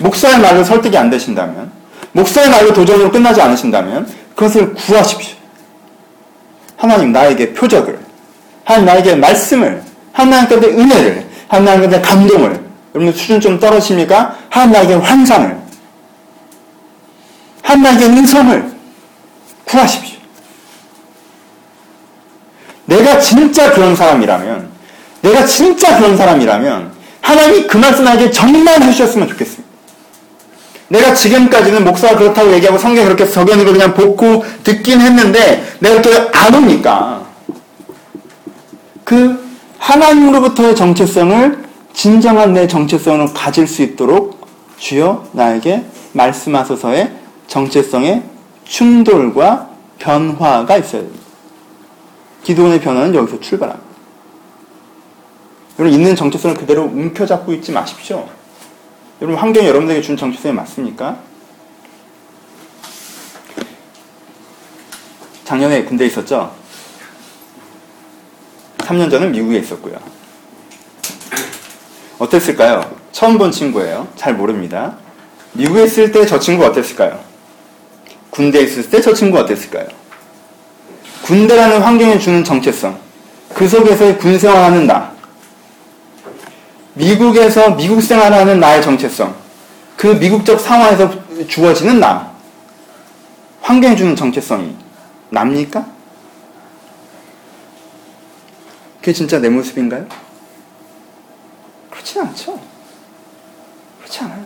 목사의 말로 설득이 안 되신다면, 목사의 말로 도전으로 끝나지 않으신다면, 그것을 구하십시오. 하나님 나에게 표적을, 하나님 나에게 말씀을, 하나님 께 은혜를, 하나님 께 감동을, 여러분 수준 좀 떨어집니까? 하나님 나에게 환상을, 하나님 나에게 은성을 구하십시오. 내가 진짜 그런 사람이라면, 내가 진짜 그런 사람이라면, 하나님이 그 말씀 나에게 정말 해주셨으면 좋겠습니다. 내가 지금까지는 목사가 그렇다고 얘기하고 성경 그렇게 적용는 걸 그냥 보고 듣긴 했는데 내가 또안 오니까 그 하나님으로부터의 정체성을 진정한 내 정체성을 가질 수 있도록 주여 나에게 말씀하소서의 정체성의 충돌과 변화가 있어야 됩니다. 기도원의 변화는 여기서 출발합니다. 여러분 있는 정체성을 그대로 움켜잡고 있지 마십시오. 여러분 환경이 여러분들에게 준 정체성이 맞습니까? 작년에 군대에 있었죠? 3년 전은 미국에 있었고요. 어땠을까요? 처음 본 친구예요. 잘 모릅니다. 미국에 있을 때 저 친구 어땠을까요? 군대에 있을 때 저 친구 어땠을까요? 군대라는 환경에 주는 정체성. 그 속에서의 군 생활하는 나. 미국에서 미국 생활하는 나의 정체성, 그 미국적 상황에서 주어지는 나, 환경에 주는 정체성이 납니까? 그게 진짜 내 모습인가요? 그렇지 않죠. 그렇지 않아요.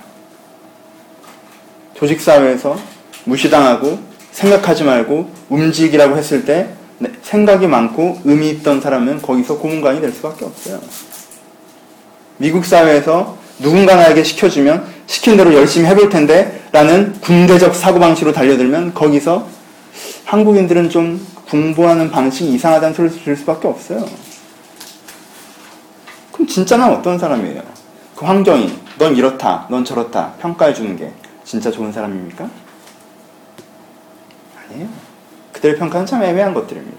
조직사회에서 무시당하고 생각하지 말고 움직이라고 했을 때 생각이 많고 의미 있던 사람은 거기서 고문관이 될 수밖에 없어요. 미국 사회에서 누군가 나에게 시켜주면 시킨 대로 열심히 해볼 텐데 라는 군대적 사고방식으로 달려들면 거기서 한국인들은 좀 공부하는 방식이 이상하다는 소리를 들을 수밖에 없어요. 그럼 진짜 난 어떤 사람이에요? 그 환경이 넌 이렇다, 넌 저렇다 평가해 주는 게 진짜 좋은 사람입니까? 아니에요. 그들의 평가는 참 애매한 것들입니다.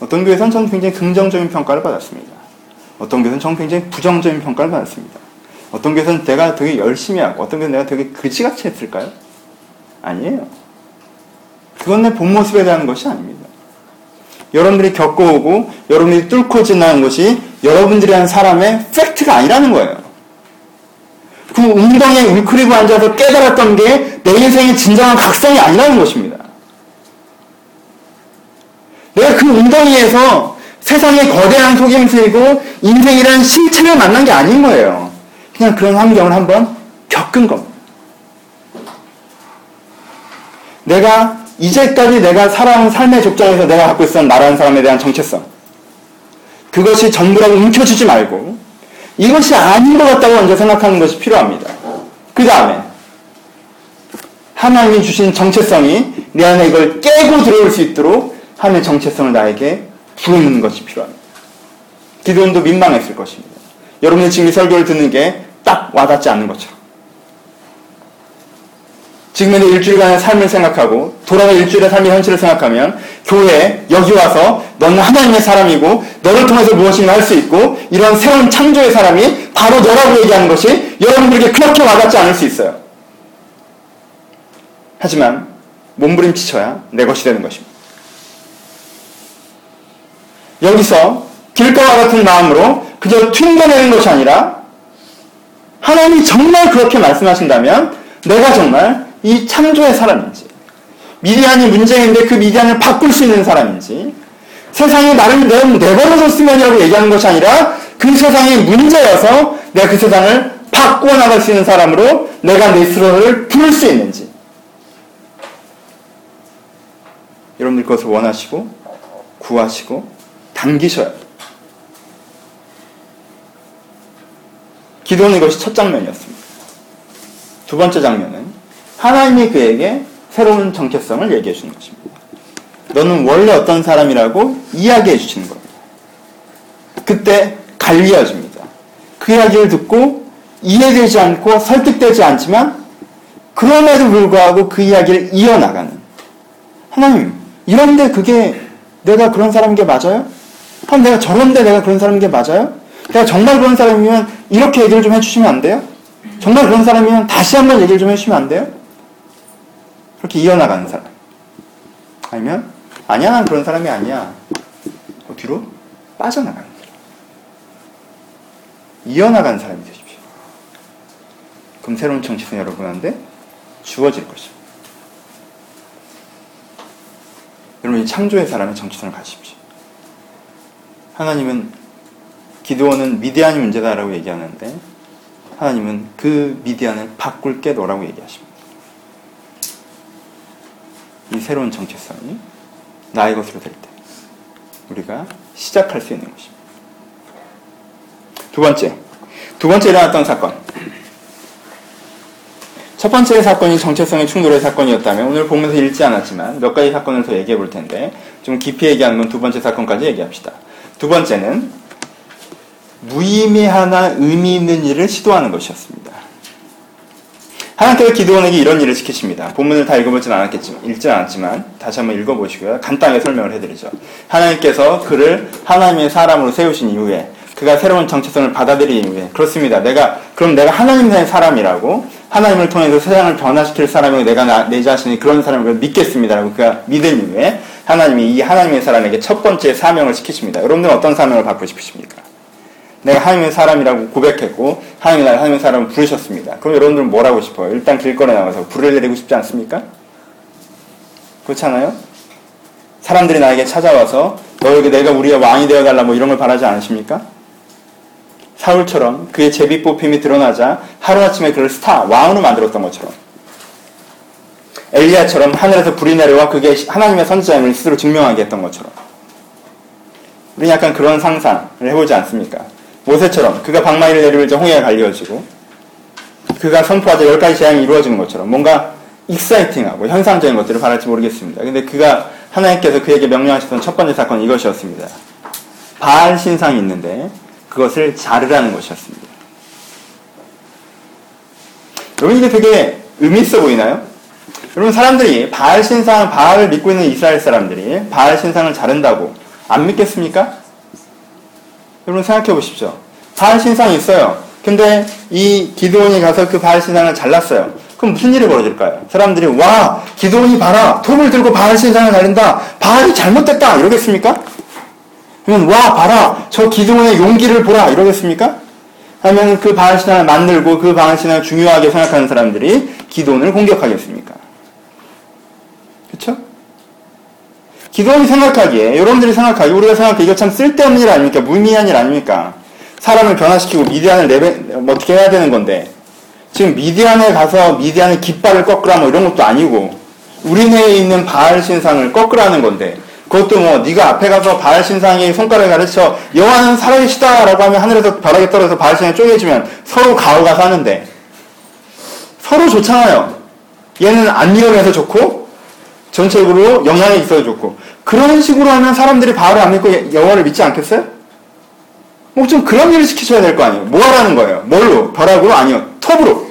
어떤 교회에서는 저는 굉장히 긍정적인 평가를 받았습니다. 어떤 교회는 정 굉장히 부정적인 평가를 받았습니다. 어떤 교회는 내가 되게 열심히 하고 어떤 교회는 내가 되게 그지같이 했을까요? 아니에요. 그건 내 본 모습에 대한 것이 아닙니다. 여러분들이 겪어오고 여러분들이 뚫고 지나간 것이 여러분들이 한 사람의 팩트가 아니라는 거예요. 그 웅덩이에 울크리고 앉아서 깨달았던 게 내 인생의 진정한 각성이 아니라는 것입니다. 내가 그 웅덩이에서 세상의 거대한 속임수이고 인생이란 실체를 만난 게 아닌 거예요. 그냥 그런 환경을 한번 겪은 겁니다. 내가 이제까지 내가 살아온 삶의 족장에서 내가 갖고 있었던 나라는 사람에 대한 정체성. 그것이 전부라고 움켜쥐지 말고 이것이 아닌 것 같다고 먼저 생각하는 것이 필요합니다. 그 다음에 하나님이 주신 정체성이 내 안에 이걸 깨고 들어올 수 있도록 하나님의 정체성을 나에게 부르는 것이 필요합니다. 기도원도 민망했을 것입니다. 여러분의 지금 이 설교를 듣는 게 딱 와닿지 않는 것처럼. 지금의 일주일간의 삶을 생각하고 돌아가 일주일의 삶의 현실을 생각하면 교회 여기 와서 너는 하나님의 사람이고 너를 통해서 무엇인가 할 수 있고 이런 새로운 창조의 사람이 바로 너라고 얘기하는 것이 여러분들에게 그렇게 와닿지 않을 수 있어요. 하지만 몸부림치쳐야 내 것이 되는 것입니다. 여기서 길가와 같은 마음으로 그저 튕겨내는 것이 아니라 하나님이 정말 그렇게 말씀하신다면 내가 정말 이 창조의 사람인지 미디안이 문제인데 그 미디안을 바꿀 수 있는 사람인지 세상이 나를 내버려뒀으면이라고 얘기하는 것이 아니라 그 세상이 문제여서 내가 그 세상을 바꾸어 나갈 수 있는 사람으로 내가 내 스스로를 부를 수 있는지. 여러분들 그것을 원하시고 구하시고 당기셔야 돼요. 기도는 이것이 첫 장면이었습니다. 두 번째 장면은 하나님이 그에게 새로운 정체성을 얘기해 주는 것입니다. 너는 원래 어떤 사람이라고 이야기해 주시는 겁니다. 그때 갈리어집니다. 그 이야기를 듣고 이해되지 않고 설득되지 않지만 그럼에도 불구하고 그 이야기를 이어나가는 하나님 이런데 그게 내가 그런 사람인 게 맞아요? 한 내가 저런데 내가 그런 사람인 게 맞아요? 내가 정말 그런 사람이면 이렇게 얘기를 좀 해주시면 안 돼요? 정말 그런 사람이면 다시 한번 얘기를 좀 해주시면 안 돼요? 그렇게 이어나가는 사람. 아니면 아니야 난 그런 사람이 아니야. 그 뒤로 빠져나가는 사람. 이어나가는 사람이 되십시오. 그럼 새로운 정치는 여러분한테 주어질 것입니다. 여러분 이 창조의 사람의 정치성을 가십시오. 하나님은 기도원은 미디안이 문제다라고 얘기하는데 하나님은 그 미디안을 바꿀 게 너라고 얘기하십니다. 이 새로운 정체성이 나의 것으로 될 때 우리가 시작할 수 있는 것입니다. 두 번째, 두 번째 일어났던 사건. 첫 번째 사건이 정체성의 충돌의 사건이었다면 오늘 보면서 읽지 않았지만 몇 가지 사건을 더 얘기해 볼 텐데 좀 깊이 얘기하면 두 번째 사건까지 얘기합시다. 두 번째는 무의미하나 의미 있는 일을 시도하는 것이었습니다. 하나님께서 기도원에게 이런 일을 시키십니다. 본문을 다 읽어보진 않았겠지만, 읽지 않았지만, 다시 한번 읽어보시고요. 간단하게 설명을 해드리죠. 하나님께서 그를 하나님의 사람으로 세우신 이후에, 그가 새로운 정체성을 받아들인 이후에, 그렇습니다. 내가, 그럼 내가 하나님의 사람이라고, 하나님을 통해서 세상을 변화시킬 사람이고, 내가 나, 내 자신이 그런 사람을 믿겠습니다라고 그가 믿은 이후에, 하나님이 이 하나님의 사람에게 첫 번째 사명을 시키십니다. 여러분들은 어떤 사명을 받고 싶으십니까? 내가 하나님의 사람이라고 고백했고 하나님이 나를 하나님의 사람을 부르셨습니다. 그럼 여러분들은 뭘 하고 싶어요? 일단 길거리에 나가서 불을 내리고 싶지 않습니까? 그렇잖아요? 사람들이 나에게 찾아와서 너에게 내가 우리의 왕이 되어달라 뭐 이런 걸 바라지 않으십니까? 사울처럼 그의 제비 뽑힘이 드러나자 하루아침에 그를 스타, 왕으로 만들었던 것처럼 엘리야처럼 하늘에서 불이 내려와 그게 하나님의 선지자임을 스스로 증명하게 했던 것처럼 우리는 약간 그런 상상을 해보지 않습니까? 모세처럼 그가 방망이를 내리면자 홍해가 갈리어지고 그가 선포하자 열 가지 재앙이 이루어지는 것처럼 뭔가 익사이팅하고 현상적인 것들을 바랄지 모르겠습니다. 근데 그가 하나님께서 그에게 명령하셨던 첫 번째 사건은 이것이었습니다. 바알 신상이 있는데 그것을 자르라는 것이었습니다. 여러분 이게 되게 의미 있어 보이나요? 여러분 사람들이 바알 신상, 바알을 믿고 있는 이스라엘 사람들이 바알 신상을 자른다고 안 믿겠습니까? 여러분 생각해 보십시오. 바알 신상이 있어요. 근데 이 기도원이 가서 그 바알 신상을 잘랐어요. 그럼 무슨 일이 벌어질까요? 사람들이 와 기도원이 봐라 톱을 들고 바알 신상을 자른다. 바알이 잘못됐다 이러겠습니까? 그러면 와 봐라 저 기도원의 용기를 보라 이러겠습니까? 하면 그 바알 신상을 만들고 그 바알 신상을 중요하게 생각하는 사람들이 기도원을 공격하겠습니까? 그렇죠? 기도원이 생각하기에 여러분들이 생각하기에 우리가 생각하기에 이거 참 쓸데없는 일 아닙니까? 무의미한 일 아닙니까? 사람을 변화시키고 미디안을 내배, 뭐 어떻게 해야 되는 건데 지금 미디안에 가서 미디안의 깃발을 꺾으라 뭐 이런 것도 아니고 우리네에 있는 바알 신상을 꺾으라는 건데 그것도 뭐 네가 앞에 가서 바알 신상이 손가락을 가르쳐 여호와는 살아계시다라고 하면 하늘에서 벼락이 떨어져서 바알 신상이 쪼개지면 서로 가오가 사는데 서로 좋잖아요. 얘는 안 위험해서 좋고 전체적으로 영향이 있어서 좋고 그런 식으로 하면 사람들이 바알을 안 믿고 여호와를 믿지 않겠어요? 뭐 좀 그런 일을 시키셔야 될 거 아니에요. 뭐 하라는 거예요? 뭘로? 벼락으로? 아니요. 톱으로.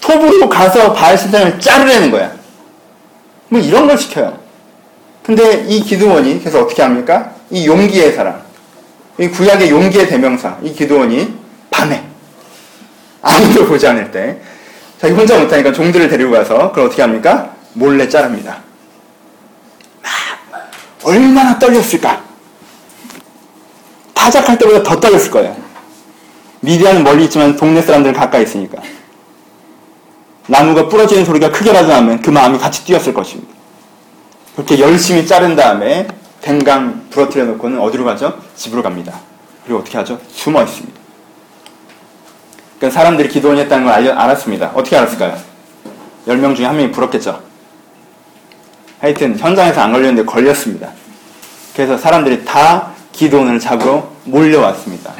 톱으로 가서 바알 신상을 자르라는 거야. 뭐 이런 걸 시켜요. 근데 이 기드원이 그래서 어떻게 합니까? 이 용기의 사람, 이 구약의 용기의 대명사, 이 기드원이 밤에 아무도 보지 않을 때 자기 혼자 못하니까 종들을 데리고 가서 그걸 어떻게 합니까? 몰래 자릅니다. 얼마나 떨렸을까? 타작할 때보다 더 떨렸을 거예요. 미디안은 멀리 있지만 동네 사람들은 가까이 있으니까. 나무가 부러지는 소리가 크게 나지 않으면 그 마음이 같이 뛰었을 것입니다. 그렇게 열심히 자른 다음에 댕강 부러뜨려 놓고는 어디로 가죠? 집으로 갑니다. 그리고 어떻게 하죠? 숨어 있습니다. 그러니까 사람들이 기도원이 했다는 걸 알려, 알았습니다. 어떻게 알았을까요? 10명 중에 한 명이 부럽겠죠. 하여튼 현장에서 안 걸렸는데 걸렸습니다. 그래서 사람들이 다 기도원을 잡으러 몰려왔습니다.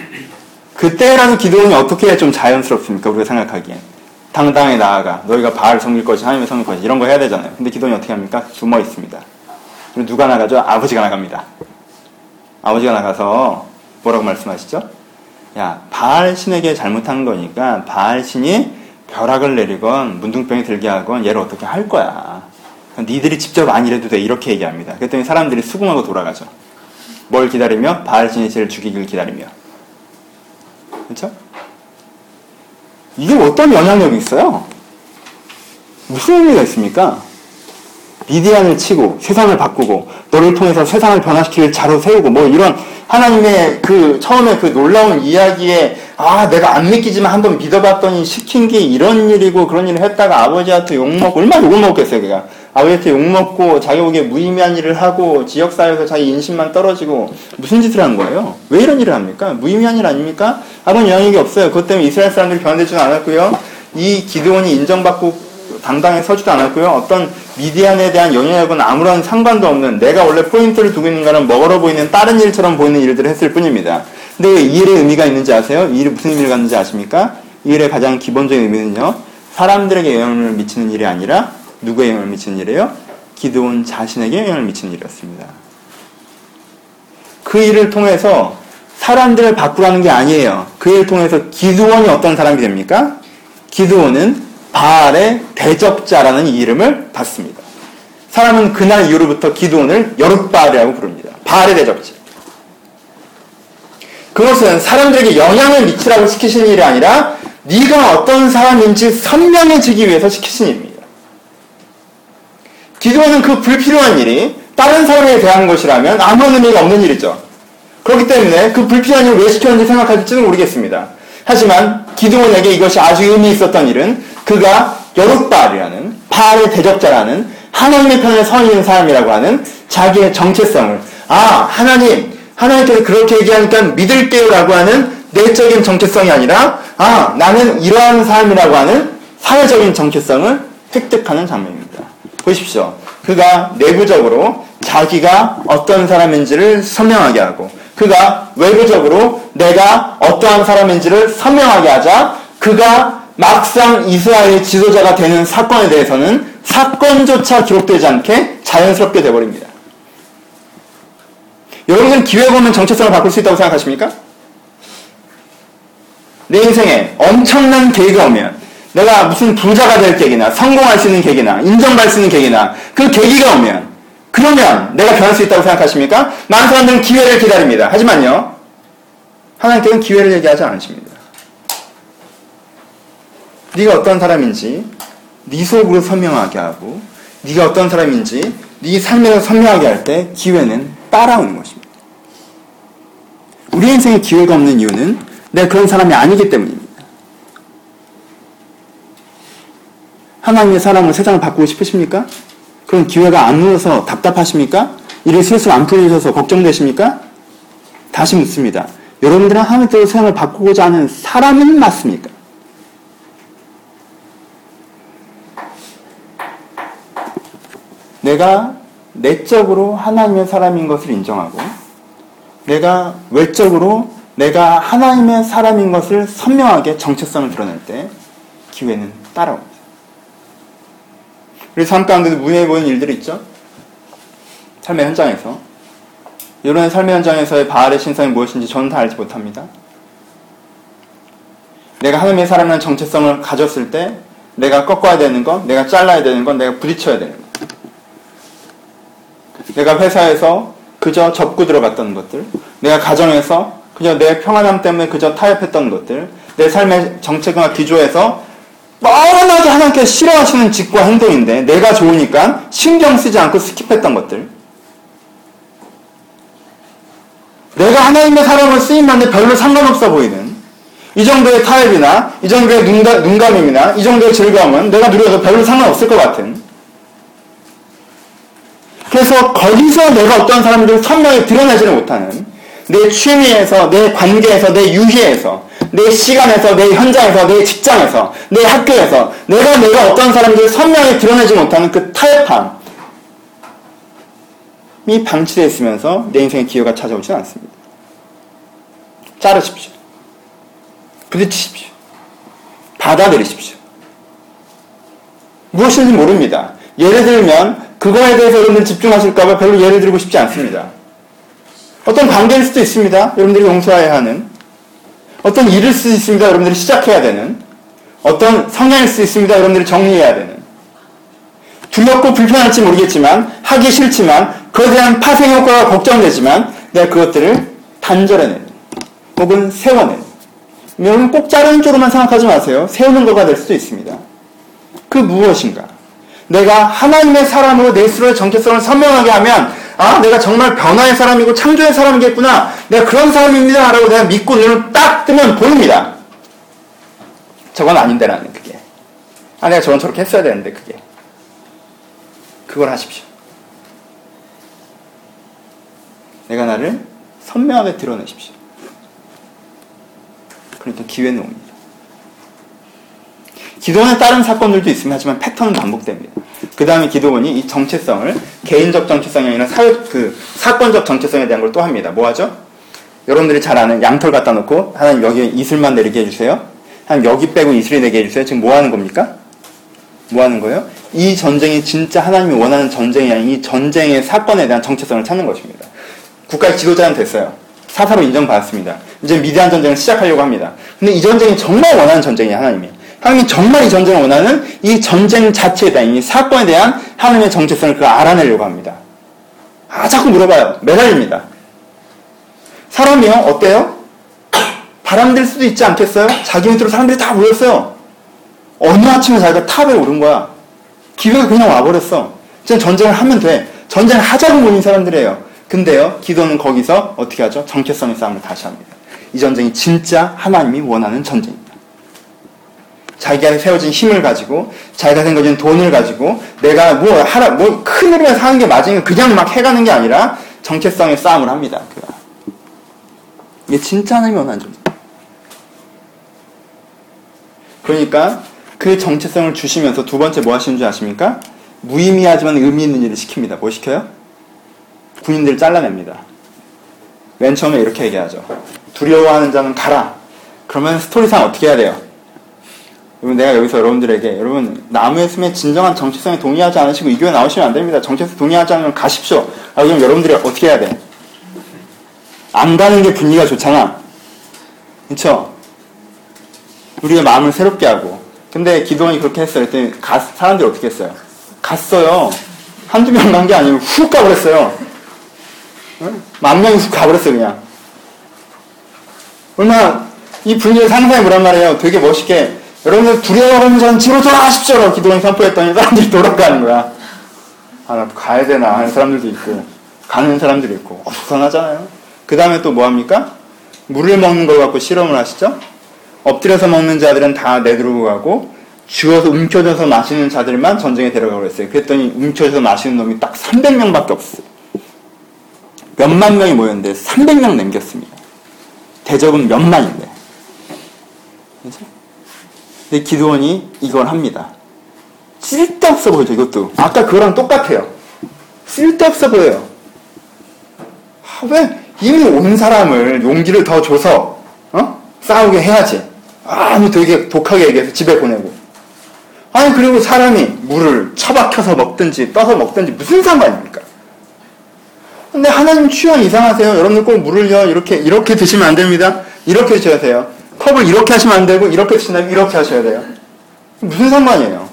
그때라도 기도원이 어떻게 좀 자연스럽습니까? 우리가 생각하기엔. 당당히 나아가 너희가 바알 섬길 것이 하나님의 섬길 것이 이런 거 해야 되잖아요. 근데 기도원이 어떻게 합니까? 숨어 있습니다. 그럼 누가 나가죠? 아버지가 나갑니다. 아버지가 나가서 뭐라고 말씀하시죠? 야, 바알 신에게 잘못한 거니까 바알 신이 벼락을 내리건 문둥병이 들게 하건 얘를 어떻게 할 거야. 니들이 직접 안 일해도 돼. 이렇게 얘기합니다. 그랬더니 사람들이 수긍하고 돌아가죠. 뭘 기다리며? 바알 신이 쟤를 죽이길 기다리며. 그렇죠? 이게 어떤 영향력이 있어요? 무슨 의미가 있습니까? 미디안을 치고 세상을 바꾸고 너를 통해서 세상을 변화시킬 자로 세우고 뭐 이런 하나님의 그 처음에 그 놀라운 이야기에 아 내가 안 믿기지만 한번 믿어봤더니 시킨 게 이런 일이고 그런 일을 했다가 아버지한테 욕먹고 얼마나 욕을 먹겠어요 걔가 아버지한테 욕먹고 자기 보기에 무의미한 일을 하고 지역사회에서 자기 인심만 떨어지고 무슨 짓을 한 거예요? 왜 이런 일을 합니까? 무의미한 일 아닙니까? 아무런 영향력이 없어요. 그것 때문에 이스라엘 사람들이 변화되지는 않았고요. 이 기드온이 인정받고 당당히 서지도 않았고요. 어떤 미디안에 대한 영향력은 아무런 상관도 없는 내가 원래 포인트를 두고 있는 거는 먹으러 보이는 다른 일처럼 보이는 일들을 했을 뿐입니다. 근데 이 일의 의미가 있는지 아세요? 이 일이 무슨 의미를 갖는지 아십니까? 이 일의 가장 기본적인 의미는요. 사람들에게 영향을 미치는 일이 아니라 누구에 영향을 미치는 일이에요? 기드온 자신에게 영향을 미치는 일이었습니다. 그 일을 통해서 사람들을 바꾸라는 게 아니에요. 그 일을 통해서 기드온이 어떤 사람이 됩니까? 기드온은 바알의 대적자라는 이름을 받습니다. 사람은 그날 이후로부터 기드온을 여룻바알이라고 부릅니다. 바알의 대적자. 그것은 사람들에게 영향을 미치라고 시키시는 일이 아니라 네가 어떤 사람인지 선명해지기 위해서 시키신 일입니다. 기도하는 그 불필요한 일이 다른 사람에 대한 것이라면 아무런 의미가 없는 일이죠. 그렇기 때문에 그 불필요한 일을 왜 시켰는지 생각할지는 모르겠습니다. 하지만 기드온에게 이것이 아주 의미 있었던 일은 그가 여룻바알이라는 바알의 대적자라는 하나님의 편에 서 있는 사람이라고 하는 자기의 정체성을 아 하나님 하나님께서 그렇게 얘기하니까 믿을게요라고 하는 내적인 정체성이 아니라 아 나는 이러한 사람이라고 하는 사회적인 정체성을 획득하는 장면입니다. 보십시오. 그가 내부적으로 자기가 어떤 사람인지를 선명하게 하고 그가 외부적으로 내가 어떠한 사람인지를 선명하게 하자 그가 막상 이스라엘의 지도자가 되는 사건에 대해서는 사건조차 기록되지 않게 자연스럽게 돼버립니다. 여러분은 기회가 오면 정체성을 바꿀 수 있다고 생각하십니까? 내 인생에 엄청난 계기가 오면 내가 무슨 부자가 될 계기나 성공할 수 있는 계기나 인정받을 수 있는 계기나 그 계기가 오면 그러면 내가 변할 수 있다고 생각하십니까? 많은 사람들은 기회를 기다립니다. 하지만요. 하나님께서는 기회를 얘기하지 않으십니다. 네가 어떤 사람인지 네 속으로 선명하게 하고 네가 어떤 사람인지 네 삶에서 선명하게 할 때 기회는 따라오는 것입니다. 우리 인생에 기회가 없는 이유는 내가 그런 사람이 아니기 때문입니다. 하나님의 사랑으로 세상을 바꾸고 싶으십니까? 그런 기회가 안 오서 답답하십니까? 일을 슬슬 안 풀리셔서 걱정되십니까? 다시 묻습니다. 여러분들은 하나님께로 세상을 바꾸고자 하는 사람은 맞습니까? 내가 내적으로 하나님의 사람인 것을 인정하고 내가 외적으로 내가 하나님의 사람인 것을 선명하게 정체성을 드러낼 때 기회는 따라옵니다. 우리 삶 가운데도 무해해 보이는 일들이 있죠? 삶의 현장에서. 이런 삶의 현장에서의 바알의 신성이 무엇인지 저는 다 알지 못합니다. 내가 하나님의 사람이라는 정체성을 가졌을 때 내가 꺾어야 되는 건, 내가 잘라야 되는 건, 내가 부딪혀야 되는 건. 내가 회사에서 그저 접고 들어갔던 것들, 내가 가정에서 그저 내 평안함 때문에 그저 타협했던 것들, 내 삶의 정체과 기조에서 뻔하게 하나님께 싫어하시는 직과 행동인데 내가 좋으니까 신경 쓰지 않고 스킵했던 것들, 내가 하나님의 사랑을 쓰임만데 별로 상관없어 보이는. 이 정도의 타협이나 이 정도의 눈가, 눈감임이나 이 정도의 즐거움은 내가 누려도 별로 상관없을 것 같은 그래서 거기서 내가 어떤 사람들을 선명히 드러내지를 못하는 내 취미에서, 내 관계에서, 내 유희에서, 내 시간에서, 내 현장에서, 내 직장에서, 내 학교에서 내가 내가 어떤 사람들을 선명하게 드러내지 못하는 그 타협함이 방치되어 있으면서 내 인생의 기회가 찾아오지 않습니다. 자르십시오. 부딪히십시오. 받아들이십시오. 무엇인지 모릅니다. 예를 들면 그거에 대해서 여러분들 집중하실까봐 별로 예를 들고 싶지 않습니다. 어떤 관계일 수도 있습니다. 여러분들이 용서해야 하는. 어떤 일일 수도 있습니다. 여러분들이 시작해야 되는. 어떤 성향일 수 있습니다. 여러분들이 정리해야 되는. 두렵고 불편할지 모르겠지만, 하기 싫지만, 그에 대한 파생 효과가 걱정되지만, 내가 그것들을 단절해내는. 혹은 세워내는. 여러분 꼭 자르는 쪽으로만 생각하지 마세요. 세우는 거가 될 수도 있습니다. 그 무엇인가? 내가 하나님의 사람으로 내 스스로의 정체성을 선명하게 하면 아 내가 정말 변화의 사람이고 창조의 사람이겠구나. 내가 그런 사람입니다. 라고 내가 믿고 눈을 딱 뜨면 보입니다. 저건 아닌데 라는 그게. 아 내가 저건 저렇게 했어야 되는데 그게. 그걸 하십시오. 내가 나를 선명하게 드러내십시오. 그러니까 기회는 옵니다 기도원에 다른 사건들도 있습니다. 하지만 패턴은 반복됩니다. 그 다음에 기도원이 이 정체성을 개인적 정체성이 아니라 사회, 그 사건적 정체성에 대한 걸 또 합니다. 뭐 하죠? 여러분들이 잘 아는 양털 갖다 놓고 하나님 여기 이슬만 내리게 해주세요. 하나님 여기 빼고 이슬이 내게 해주세요. 지금 뭐 하는 겁니까? 뭐 하는 거예요? 이 전쟁이 진짜 하나님이 원하는 전쟁이 아닌 이 전쟁의 사건에 대한 정체성을 찾는 것입니다. 국가의 지도자는 됐어요. 사사로 인정받았습니다. 이제 미대한 전쟁을 시작하려고 합니다. 근데 이 전쟁이 정말 원하는 전쟁이에요, 하나님이. 하나님이 정말 이 전쟁을 원하는 이 전쟁 자체에 대한 이 사건에 대한 하나님의 정체성을 그 알아내려고 합니다. 아, 자꾸 물어봐요. 매달립니다. 사람이요, 어때요? 바람들 수도 있지 않겠어요? 자기 밑으로 사람들이 다 모였어요. 어느 아침에 자기가 탑에 오른 거야. 기회가 그냥 와버렸어. 이제 전쟁을 하면 돼. 전쟁을 하자고 모인 사람들이에요. 근데요, 기도는 거기서 어떻게 하죠? 정체성의 싸움을 다시 합니다. 이 전쟁이 진짜 하나님이 원하는 전쟁입니다. 자기가 세워진 힘을 가지고 자기가 생겨진 돈을 가지고 내가 뭐 하라 뭐큰 흐름에 사는 게 맞으면 그냥 막 해가는 게 아니라 정체성의 싸움을 합니다. 이게 진짜 하나님이 원하는 점. 그러니까 그 정체성을 주시면서 두 번째 뭐 하시는 줄 아십니까? 무의미하지만 의미 있는 일을 시킵니다. 뭐 시켜요? 군인들을 잘라냅니다. 맨 처음에 이렇게 얘기하죠. 두려워하는 자는 가라. 그러면 스토리상 어떻게 해야 돼요? 여러분 내가 여기서 여러분들에게 여러분 나무의 숨에 진정한 정체성에 동의하지 않으시고 이 교회 나오시면 안 됩니다. 정체성 동의하지 않으면 가십시오. 아 그럼 여러분들이 어떻게 해야 돼? 안 가는 게 분위기가 좋잖아. 그렇죠? 우리의 마음을 새롭게 하고. 근데 기도원이 그렇게 했어요. 그랬더니 가, 사람들이 어떻게 했어요? 갔어요. 한두 명 간 게 아니고 훅 가버렸어요. 응? 만 명이 훅 가버렸어요, 그냥. 얼마나 이 분위기를 상상해 보란 말이에요. 되게 멋있게 여러분들 두려워하는 자는 뒤로 돌아가십시오. 기도원 선포했더니 사람들이 돌아가는 거야. 아, 나 가야 되나 하는 사람들도 있고, 가는 사람들이 있고, 어, 불안하잖아요. 그 다음에 또 뭐 합니까? 물을 먹는 걸 갖고 실험을 하시죠? 엎드려서 먹는 자들은 다 내두르고 가고, 주어서 움켜져서 마시는 자들만 전쟁에 데려가고 그랬어요. 그랬더니 움켜져서 마시는 놈이 딱 300명밖에 없어요. 몇만 명이 모였는데 300명 남겼습니다. 대적은 몇만인데. 그래서 근데 기도원이 이걸 합니다. 쓸데없어 보이죠, 이것도. 아까 그거랑 똑같아요. 쓸데없어 보여요. 아, 왜 이미 온 사람을 용기를 더 줘서 어? 싸우게 해야지. 아니 되게 독하게 얘기해서 집에 보내고. 아니 그리고 사람이 물을 처박혀서 먹든지 떠서 먹든지 무슨 상관입니까? 근데 하나님 취향 이상하세요. 여러분들 꼭 물을요 이렇게 이렇게 드시면 안 됩니다. 이렇게 드셔야 돼요. 컵을 이렇게 하시면 안 되고 이렇게 드신다면 이렇게 하셔야 돼요. 무슨 상관이에요?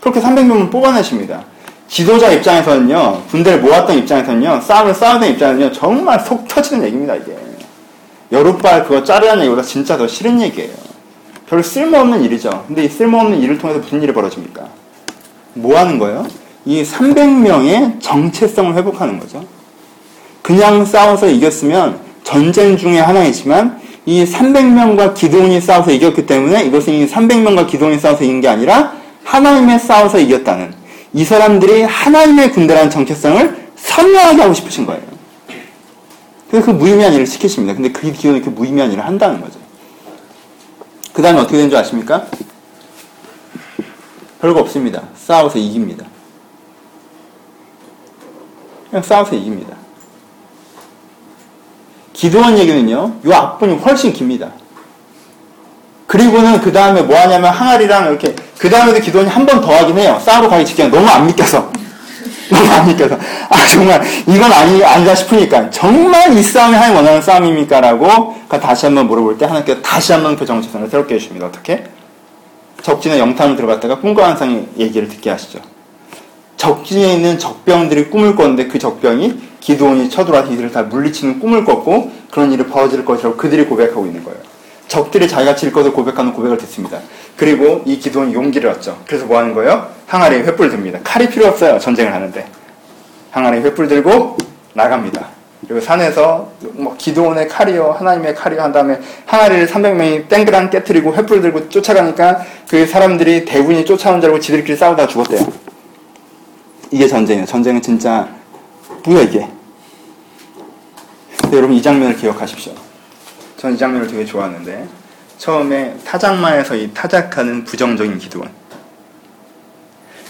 그렇게 300명을 뽑아내십니다. 지도자 입장에서는요, 군대를 모았던 입장에서는요, 싸움을 싸우던 입장에서는요, 정말 속 터지는 얘기입니다, 이게. 여룻발 그거 자르라는 얘기보다 진짜 더 싫은 얘기예요. 별로 쓸모없는 일이죠. 근데 이 쓸모없는 일을 통해서 무슨 일이 벌어집니까? 뭐 하는 거예요? 이 300명의 정체성을 회복하는 거죠. 그냥 싸워서 이겼으면 전쟁 중에 하나이지만 이 300명과 기도원이 싸워서 이겼기 때문에 이것은 이 300명과 기도원이 싸워서 이긴 게 아니라 하나님의 싸워서 이겼다는 이 사람들이 하나님의 군대라는 정체성을 선명하게 하고 싶으신 거예요. 그래서 그 무의미한 일을 시키십니다. 근데 그 기도는 그 무의미한 일을 한다는 거죠. 그 다음에 어떻게 된 줄 아십니까? 별거 없습니다. 싸워서 이깁니다. 그냥 싸워서 이깁니다. 기도원 얘기는요, 요 앞부분이 훨씬 깁니다. 그리고는 그 다음에 뭐 하냐면 항아리랑 이렇게, 그 다음에도 기도원이 한 번 더 하긴 해요. 싸우러 가기 직전에 너무 안 믿겨서. 너무 안 믿겨서. 아, 정말, 이건 아니, 아니다 싶으니까. 정말 이 싸움이 하나님 원하는 싸움입니까? 라고 다시 한번 물어볼 때 하나님께서 다시 한번 그 정체성을 새롭게 해주십니다. 어떻게? 적진에 영탐을 들어갔다가 꿈과 환상의 얘기를 듣게 하시죠. 적진에 있는 적병들이 꿈을 꿨는데 그 적병이 기도원이 쳐들어와서 이들을 다 물리치는 꿈을 꿨고 그런 일이 벌어질 것이라고 그들이 고백하고 있는 거예요. 적들이 자기가 질 것을 고백하는 고백을 듣습니다. 그리고 이 기도원이 용기를 얻죠. 그래서 뭐 하는 거예요? 항아리에 횃불 듭니다. 칼이 필요 없어요. 전쟁을 하는데. 항아리에 횃불 들고 나갑니다. 그리고 산에서 뭐 기도원의 칼이요 하나님의 칼이요 한 다음에 항아리를 300명이 땡그랑 깨뜨리고 횃불 들고 쫓아가니까 그 사람들이 대군이 쫓아온 줄 알고 지들끼리 싸우다 죽었대요. 이게 전쟁이에요. 전쟁은 진짜 뭐야 이게. 여러분 이 장면을 기억하십시오. 전 이 장면을 되게 좋아하는데 처음에 타작마에서 이 타작하는 부정적인 기도원.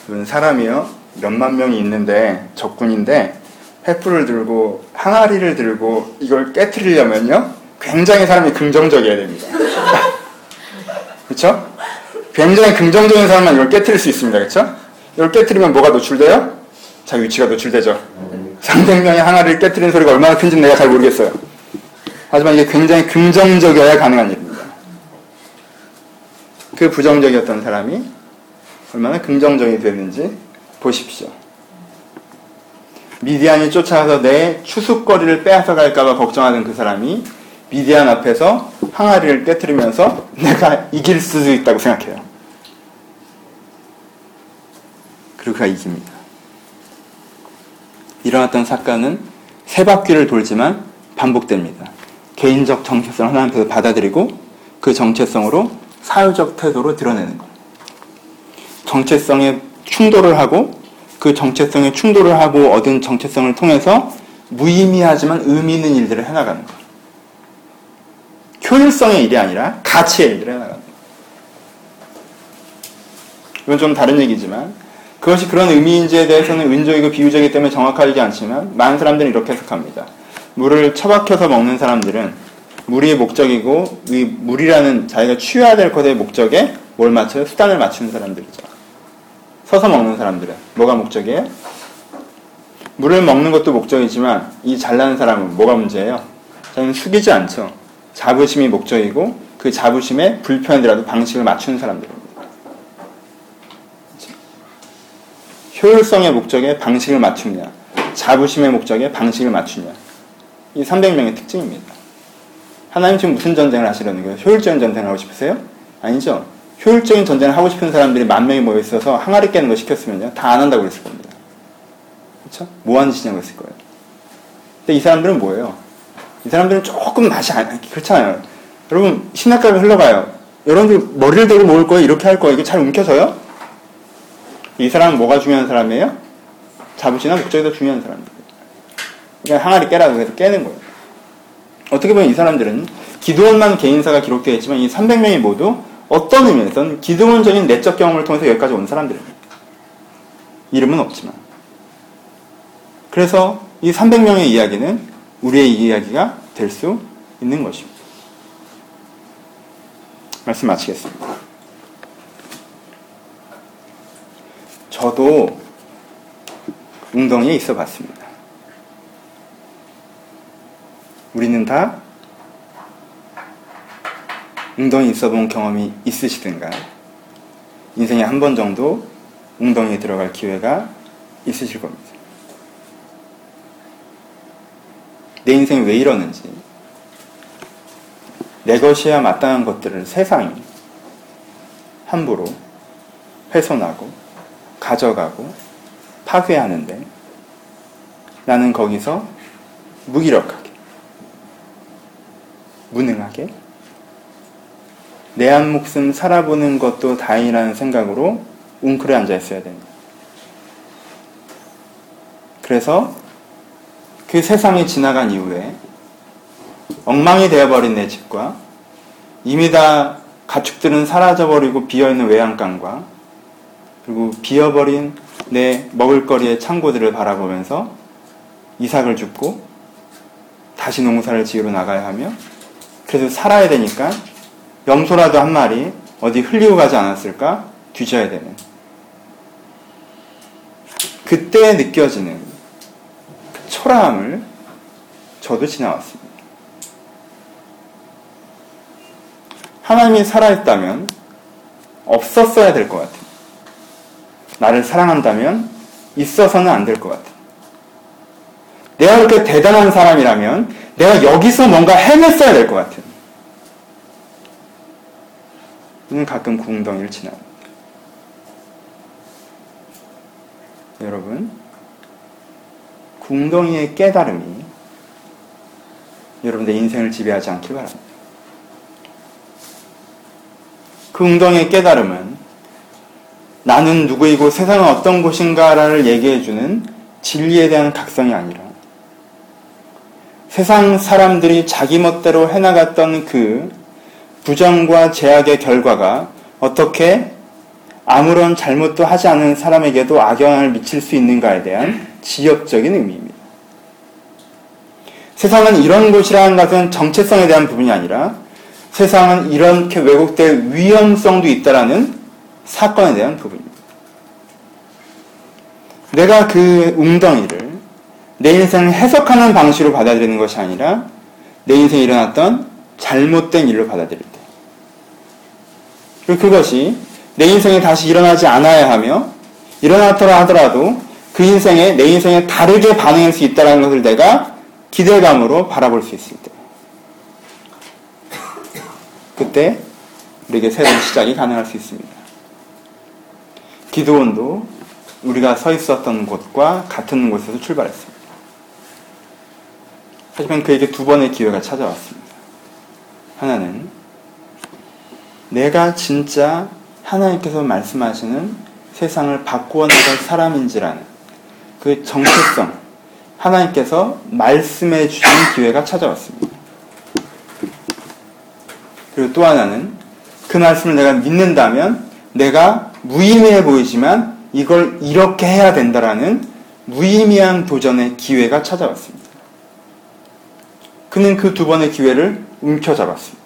이건 사람이요 몇만 명이 있는데 적군인데 횃불을 들고 항아리를 들고 이걸 깨뜨리려면요 굉장히 사람이 긍정적이어야 됩니다. 그렇죠? 굉장히 긍정적인 사람만 이걸 깨뜨릴 수 있습니다. 그렇죠? 이걸 깨뜨리면 뭐가 노출돼요? 자기 위치가 노출되죠. 300명의 항아리를 깨뜨리는 소리가 얼마나 큰지는 내가 잘 모르겠어요. 하지만 이게 굉장히 긍정적이어야 가능한 일입니다. 그 부정적이었던 사람이 얼마나 긍정적이 됐는지 보십시오. 미디안이 쫓아가서 내 추수거리를 빼앗아 갈까봐 걱정하는 그 사람이 미디안 앞에서 항아리를 깨뜨리면서 내가 이길 수도 있다고 생각해요. 그리고 그가 이깁니다. 일어났던 사건은 세 바퀴를 돌지만 반복됩니다. 개인적 정체성을 하나님께서 받아들이고 그 정체성으로 사회적 태도로 드러내는 것. 정체성에 충돌을 하고 그 정체성에 충돌을 하고 얻은 정체성을 통해서 무의미하지만 의미 있는 일들을 해나가는 것. 효율성의 일이 아니라 가치의 일들을 해나가는 것. 이건 좀 다른 얘기지만 그것이 그런 의미인지에 대해서는 은적이고 비유적이기 때문에 정확하지 않지만 많은 사람들은 이렇게 해석합니다. 물을 처박혀서 먹는 사람들은 물이 목적이고 이 물이라는 자기가 취해야 될 것의 목적에 뭘 맞춰요? 수단을 맞추는 사람들이죠. 서서 먹는 사람들은 뭐가 목적이에요? 물을 먹는 것도 목적이지만 이 잘나는 사람은 뭐가 문제예요? 자기는 숙이지 않죠. 자부심이 목적이고 그 자부심에 불편이라도 방식을 맞추는 사람들입니다. 효율성의 목적에 방식을 맞추냐, 자부심의 목적에 방식을 맞추냐. 이 300명의 특징입니다. 하나님 지금 무슨 전쟁을 하시려는 거예요? 효율적인 전쟁을 하고 싶으세요? 아니죠. 효율적인 전쟁을 하고 싶은 사람들이 만 명이 모여 있어서 항아리 깨는 거 시켰으면요. 다 안 한다고 그랬을 겁니다. 그렇죠? 뭐 하는 짓이냐고 했을 거예요. 근데 이 사람들은 뭐예요? 이 사람들은 조금 맛이 안, 그렇잖아요. 여러분, 신학가를 흘러가요. 여러분들 머리를 대고 모을 거예요? 이렇게 할 거예요? 이게 잘 움켜져요? 이 사람은 뭐가 중요한 사람이에요? 자부심이나 목적이 더 중요한 사람들. 그러니까 항아리 깨라고 해서 깨는 거예요. 어떻게 보면 이 사람들은 기도원만 개인사가 기록되어 있지만 이 300명이 모두 어떤 의미에서는 기도원적인 내적 경험을 통해서 여기까지 온 사람들입니다. 이름은 없지만. 그래서 이 300명의 이야기는 우리의 이야기가 될 수 있는 것입니다. 말씀 마치겠습니다. 저도 웅덩이에 있어 봤습니다. 우리는 다 웅덩이 있어 본 경험이 있으시든가 인생에 한 번 정도 웅덩이에 들어갈 기회가 있으실 겁니다. 내 인생이 왜 이러는지 내 것이야 마땅한 것들을 세상이 함부로 훼손하고 가져가고 파괴하는데 나는 거기서 무기력하게 무능하게 내 한 목숨 살아보는 것도 다행이라는 생각으로 웅크려 앉아 있어야 됩니다. 그래서 그 세상이 지나간 이후에 엉망이 되어버린 내 집과 이미 다 가축들은 사라져버리고 비어있는 외양간과 그리고 비어버린 내 먹을거리의 창고들을 바라보면서 이삭을 줍고 다시 농사를 지으러 나가야 하며 그래서 살아야 되니까 염소라도 한 마리 어디 흘리고 가지 않았을까 뒤져야 되는 그때 느껴지는 그 초라함을 저도 지나왔습니다. 하나님이 살아있다면 없었어야 될 것 같아요. 나를 사랑한다면 있어서는 안 될 것 같아요. 내가 그렇게 대단한 사람이라면 내가 여기서 뭔가 해냈어야 될 것 같아요. 저는 가끔 궁덩이를 지나갑니다. 여러분, 궁덩이의 깨달음이 여러분의 인생을 지배하지 않길 바랍니다. 그 웅덩이의 깨달음은 나는 누구이고 세상은 어떤 곳인가를 얘기해주는 진리에 대한 각성이 아니라 세상 사람들이 자기 멋대로 해나갔던 그 부정과 제약의 결과가 어떻게 아무런 잘못도 하지 않은 사람에게도 악영향을 미칠 수 있는가에 대한 지역적인 의미입니다. 세상은 이런 곳이라는 것은 정체성에 대한 부분이 아니라 세상은 이렇게 왜곡될 위험성도 있다라는 사건에 대한 부분입니다. 내가 그 웅덩이를 내 인생을 해석하는 방식으로 받아들이는 것이 아니라 내 인생에 일어났던 잘못된 일로 받아들일 때. 그리고 그것이 내 인생에 다시 일어나지 않아야 하며 일어났더라 하더라도 그 인생에 내 인생에 다르게 반응할 수 있다는 것을 내가 기대감으로 바라볼 수 있을 때. 그때 우리에게 새로운 시작이 가능할 수 있습니다. 기도원도 우리가 서 있었던 곳과 같은 곳에서 출발했습니다. 하지만 그에게 두 번의 기회가 찾아왔습니다. 하나는 내가 진짜 하나님께서 말씀하시는 세상을 바꾸어 나갈 사람인지라는 그 정체성, 하나님께서 말씀해 주신 기회가 찾아왔습니다. 그리고 또 하나는 그 말씀을 내가 믿는다면 내가 무의미해 보이지만 이걸 이렇게 해야 된다라는 무의미한 도전의 기회가 찾아왔습니다. 그는 그 두 번의 기회를 움켜잡았습니다.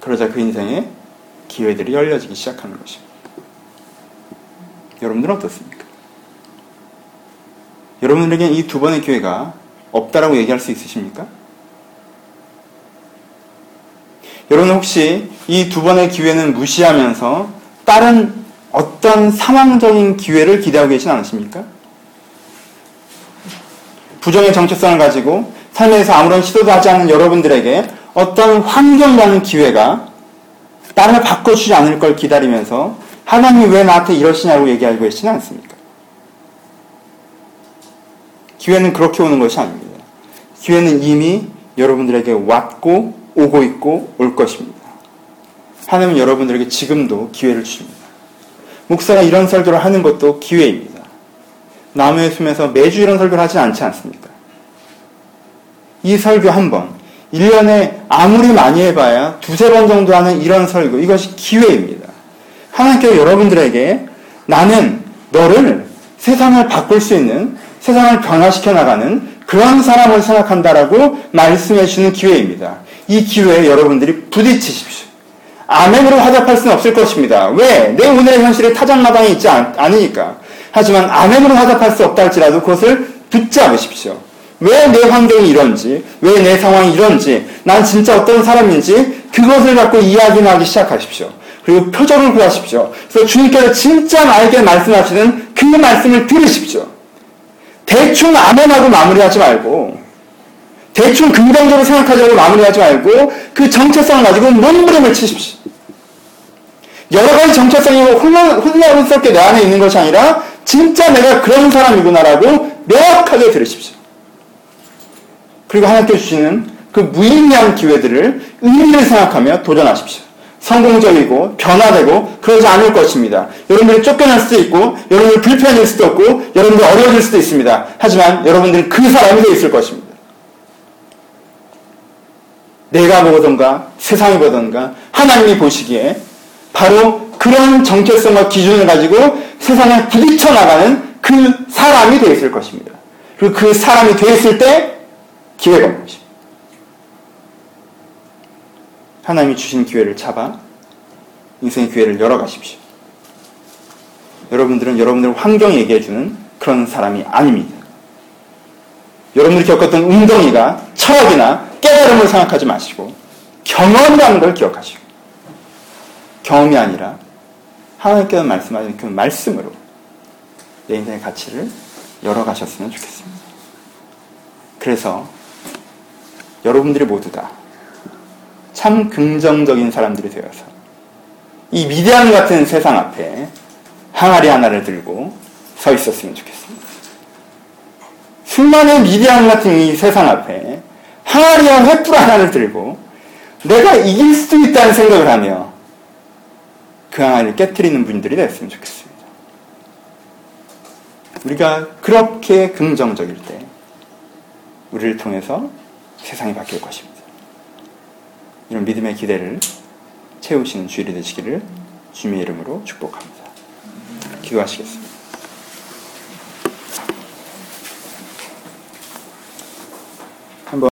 그러자 그 인생에 기회들이 열려지기 시작하는 것입니다. 여러분들은 어떻습니까? 여러분들에게 이두 번의 기회가 없다라고 얘기할 수 있으십니까? 여러분 혹시 이 두 번의 기회는 무시하면서 다른 어떤 상황적인 기회를 기대하고 계신 않으십니까? 부정의 정체성을 가지고 삶에서 아무런 시도도 하지 않는 여러분들에게 어떤 환경이라는 기회가 나를 바꿔주지 않을 걸 기다리면서 하나님이 왜 나한테 이러시냐고 얘기하고 계시는 않습니까? 기회는 그렇게 오는 것이 아닙니다. 기회는 이미 여러분들에게 왔고 오고 있고 올 것입니다. 하나님은 여러분들에게 지금도 기회를 주십니다. 목사가 이런 설교를 하는 것도 기회입니다. 나무의 숨에서 매주 이런 설교를 하지 않지 않습니까? 이 설교 한 번, 1년에 아무리 많이 해봐야 두세 번 정도 하는 이런 설교, 이것이 기회입니다. 하나님께서 여러분들에게 나는 너를 세상을 바꿀 수 있는, 세상을 변화시켜 나가는 그런 사람을 생각한다라고 말씀해 주는 기회입니다. 이 기회에 여러분들이 부딪히십시오. 아멘으로 화답할 수는 없을 것입니다. 왜? 내 오늘의 현실에 타장마당이 있지 않, 으니까 하지만 아멘으로 화답할 수 없다 할지라도 그것을 붙잡으십시오. 왜 내 환경이 이런지, 왜 내 상황이 이런지, 난 진짜 어떤 사람인지 그것을 갖고 이야기하기 시작하십시오. 그리고 표적을 구하십시오. 그래서 주님께서 진짜 나에게 말씀하시는 그 말씀을 들으십시오. 대충 아멘하고 마무리하지 말고 대충 긍정적으로 생각하자고 마무리하지 말고 그 정체성을 가지고 몸부림을 치십시오. 여러 가지 정체성이 혼란, 혼란스럽게 내 안에 있는 것이 아니라 진짜 내가 그런 사람이구나라고 명확하게 들으십시오. 그리고 하나님께 주시는 그 무의미한 기회들을 의미를 생각하며 도전하십시오. 성공적이고 변화되고 그러지 않을 것입니다. 여러분들이 쫓겨날 수도 있고 여러분들이 불편해질 수도 없고 여러분들이 어려워질 수도 있습니다. 하지만 여러분들은 그 사람이 되어 있을 것입니다. 내가 보던가 세상이 보던가 하나님이 보시기에 바로 그런 정체성과 기준을 가지고 세상에 부딪혀 나가는 그 사람이 되어 있을 것입니다. 그리고 그 사람이 되어 있을 때 기회가 오는 것입니다. 하나님이 주신 기회를 잡아 인생의 기회를 열어가십시오. 여러분들은 여러분들 환경이 얘기해주는 그런 사람이 아닙니다. 여러분들이 겪었던 웅덩이가 철학이나 깨달음을 생각하지 마시고 경험이라는 걸 기억하시고 경험이 아니라 하나님께서 말씀하신 그 말씀으로 내 인생의 가치를 열어가셨으면 좋겠습니다. 그래서 여러분들이 모두 다 참 긍정적인 사람들이 되어서 이 미디안 같은 세상 앞에 항아리 하나를 들고 서 있었으면 좋겠습니다. 수많은 미디안 같은 이 세상 앞에 항아리와 횃불 하나를 들고 내가 이길 수도 있다는 생각을 하며 그 항아리를 깨뜨리는 분들이 됐으면 좋겠습니다. 우리가 그렇게 긍정적일 때 우리를 통해서 세상이 바뀔 것입니다. 이런 믿음의 기대를 채우시는 주일이 되시기를 주님의 이름으로 축복합니다. 기도하시겠습니다.